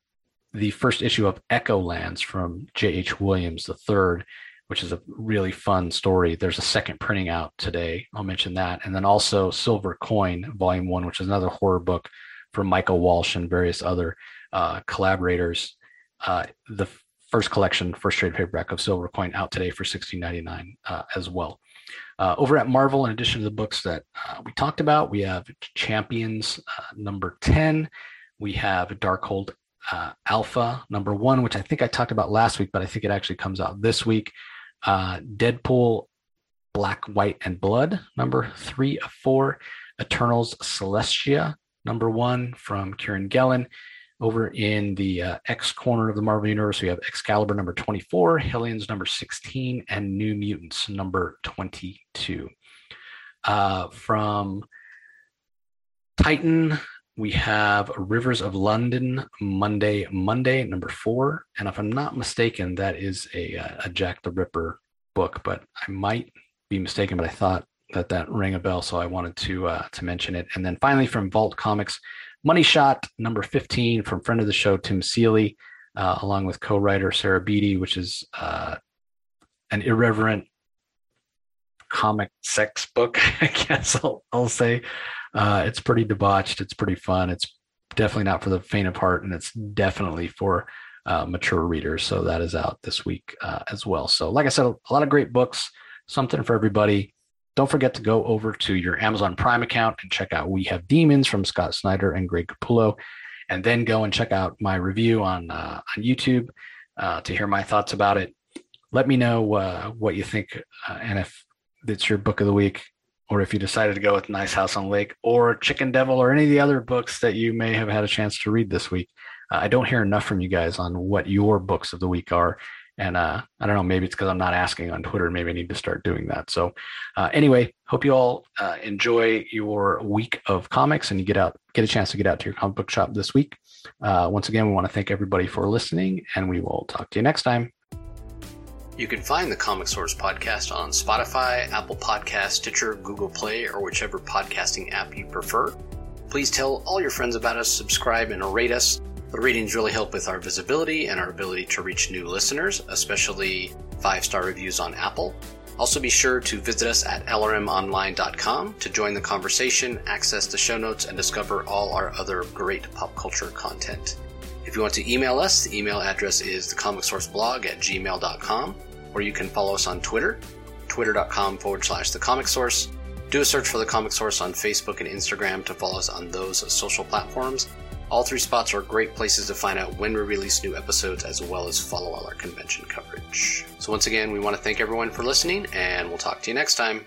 the first issue of Echo Lands from J.H. Williams III, which is a really fun story. There's a second printing out today. I'll mention that. And then also Silver Coin, Volume One, which is another horror book from Michael Walsh and various other uh, collaborators. Uh, the first collection, first trade paperback of Silver Coin out today for $16.99 uh, as well. Uh, over at Marvel, in addition to the books that uh, we talked about, we have Champions uh, number 10. We have Darkhold uh, Alpha number one, which I think I talked about last week, but I think it actually comes out this week. Uh, Deadpool Black, White, and Blood number three of four. Eternals Celestia number one from Kieron Gillen. Over in the uh, X corner of the Marvel Universe, we have Excalibur number 24, Hellions number 16, and New Mutants number 22. Uh, from Titan, we have Rivers of London Monday, Monday, number four. And if I'm not mistaken, that is a, a Jack the Ripper book, but I might be mistaken, but I thought that that rang a bell. So I wanted to, uh, to mention it. And then finally from Vault Comics, Money Shot number 15 from friend of the show, Tim Seeley, uh, along with co-writer Sarah Beattie, which is uh, an irreverent comic sex book, [LAUGHS] I guess I'll, I'll say. Uh, it's pretty debauched. It's pretty fun. It's definitely not for the faint of heart, and it's definitely for uh, mature readers. So that is out this week uh, as well. So, like I said, a lot of great books, something for everybody. Don't forget to go over to your Amazon Prime account and check out We Have Demons from Scott Snyder and Greg Capullo, and then go and check out my review on uh, on YouTube uh, to hear my thoughts about it. Let me know uh, what you think, uh, and if it's your book of the week, or if you decided to go with Nice House on Lake or Chicken Devil or any of the other books that you may have had a chance to read this week. Uh, I don't hear enough from you guys on what your books of the week are. And uh, I don't know, maybe it's because I'm not asking on Twitter. Maybe I need to start doing that. So, uh, anyway, hope you all uh, enjoy your week of comics and you get out, get a chance to get out to your comic book shop this week. Uh, once again, we want to thank everybody for listening, and we will talk to you next time. You can find the Comic Source podcast on Spotify, Apple Podcast, Stitcher, Google Play, or whichever podcasting app you prefer. Please tell all your friends about us, subscribe, and rate us. The ratings really help with our visibility and our ability to reach new listeners, especially five star reviews on Apple. Also, be sure to visit us at lrmonline.com to join the conversation, access the show notes, and discover all our other great pop culture content. If you want to email us, the email address is thecomicsourceblog at gmail.com, or you can follow us on Twitter, twitter.com forward slash the comic source. Do a search for the comic source on Facebook and Instagram to follow us on those social platforms. All three spots are great places to find out when we release new episodes as well as follow all our convention coverage. So, once again, we want to thank everyone for listening, and we'll talk to you next time.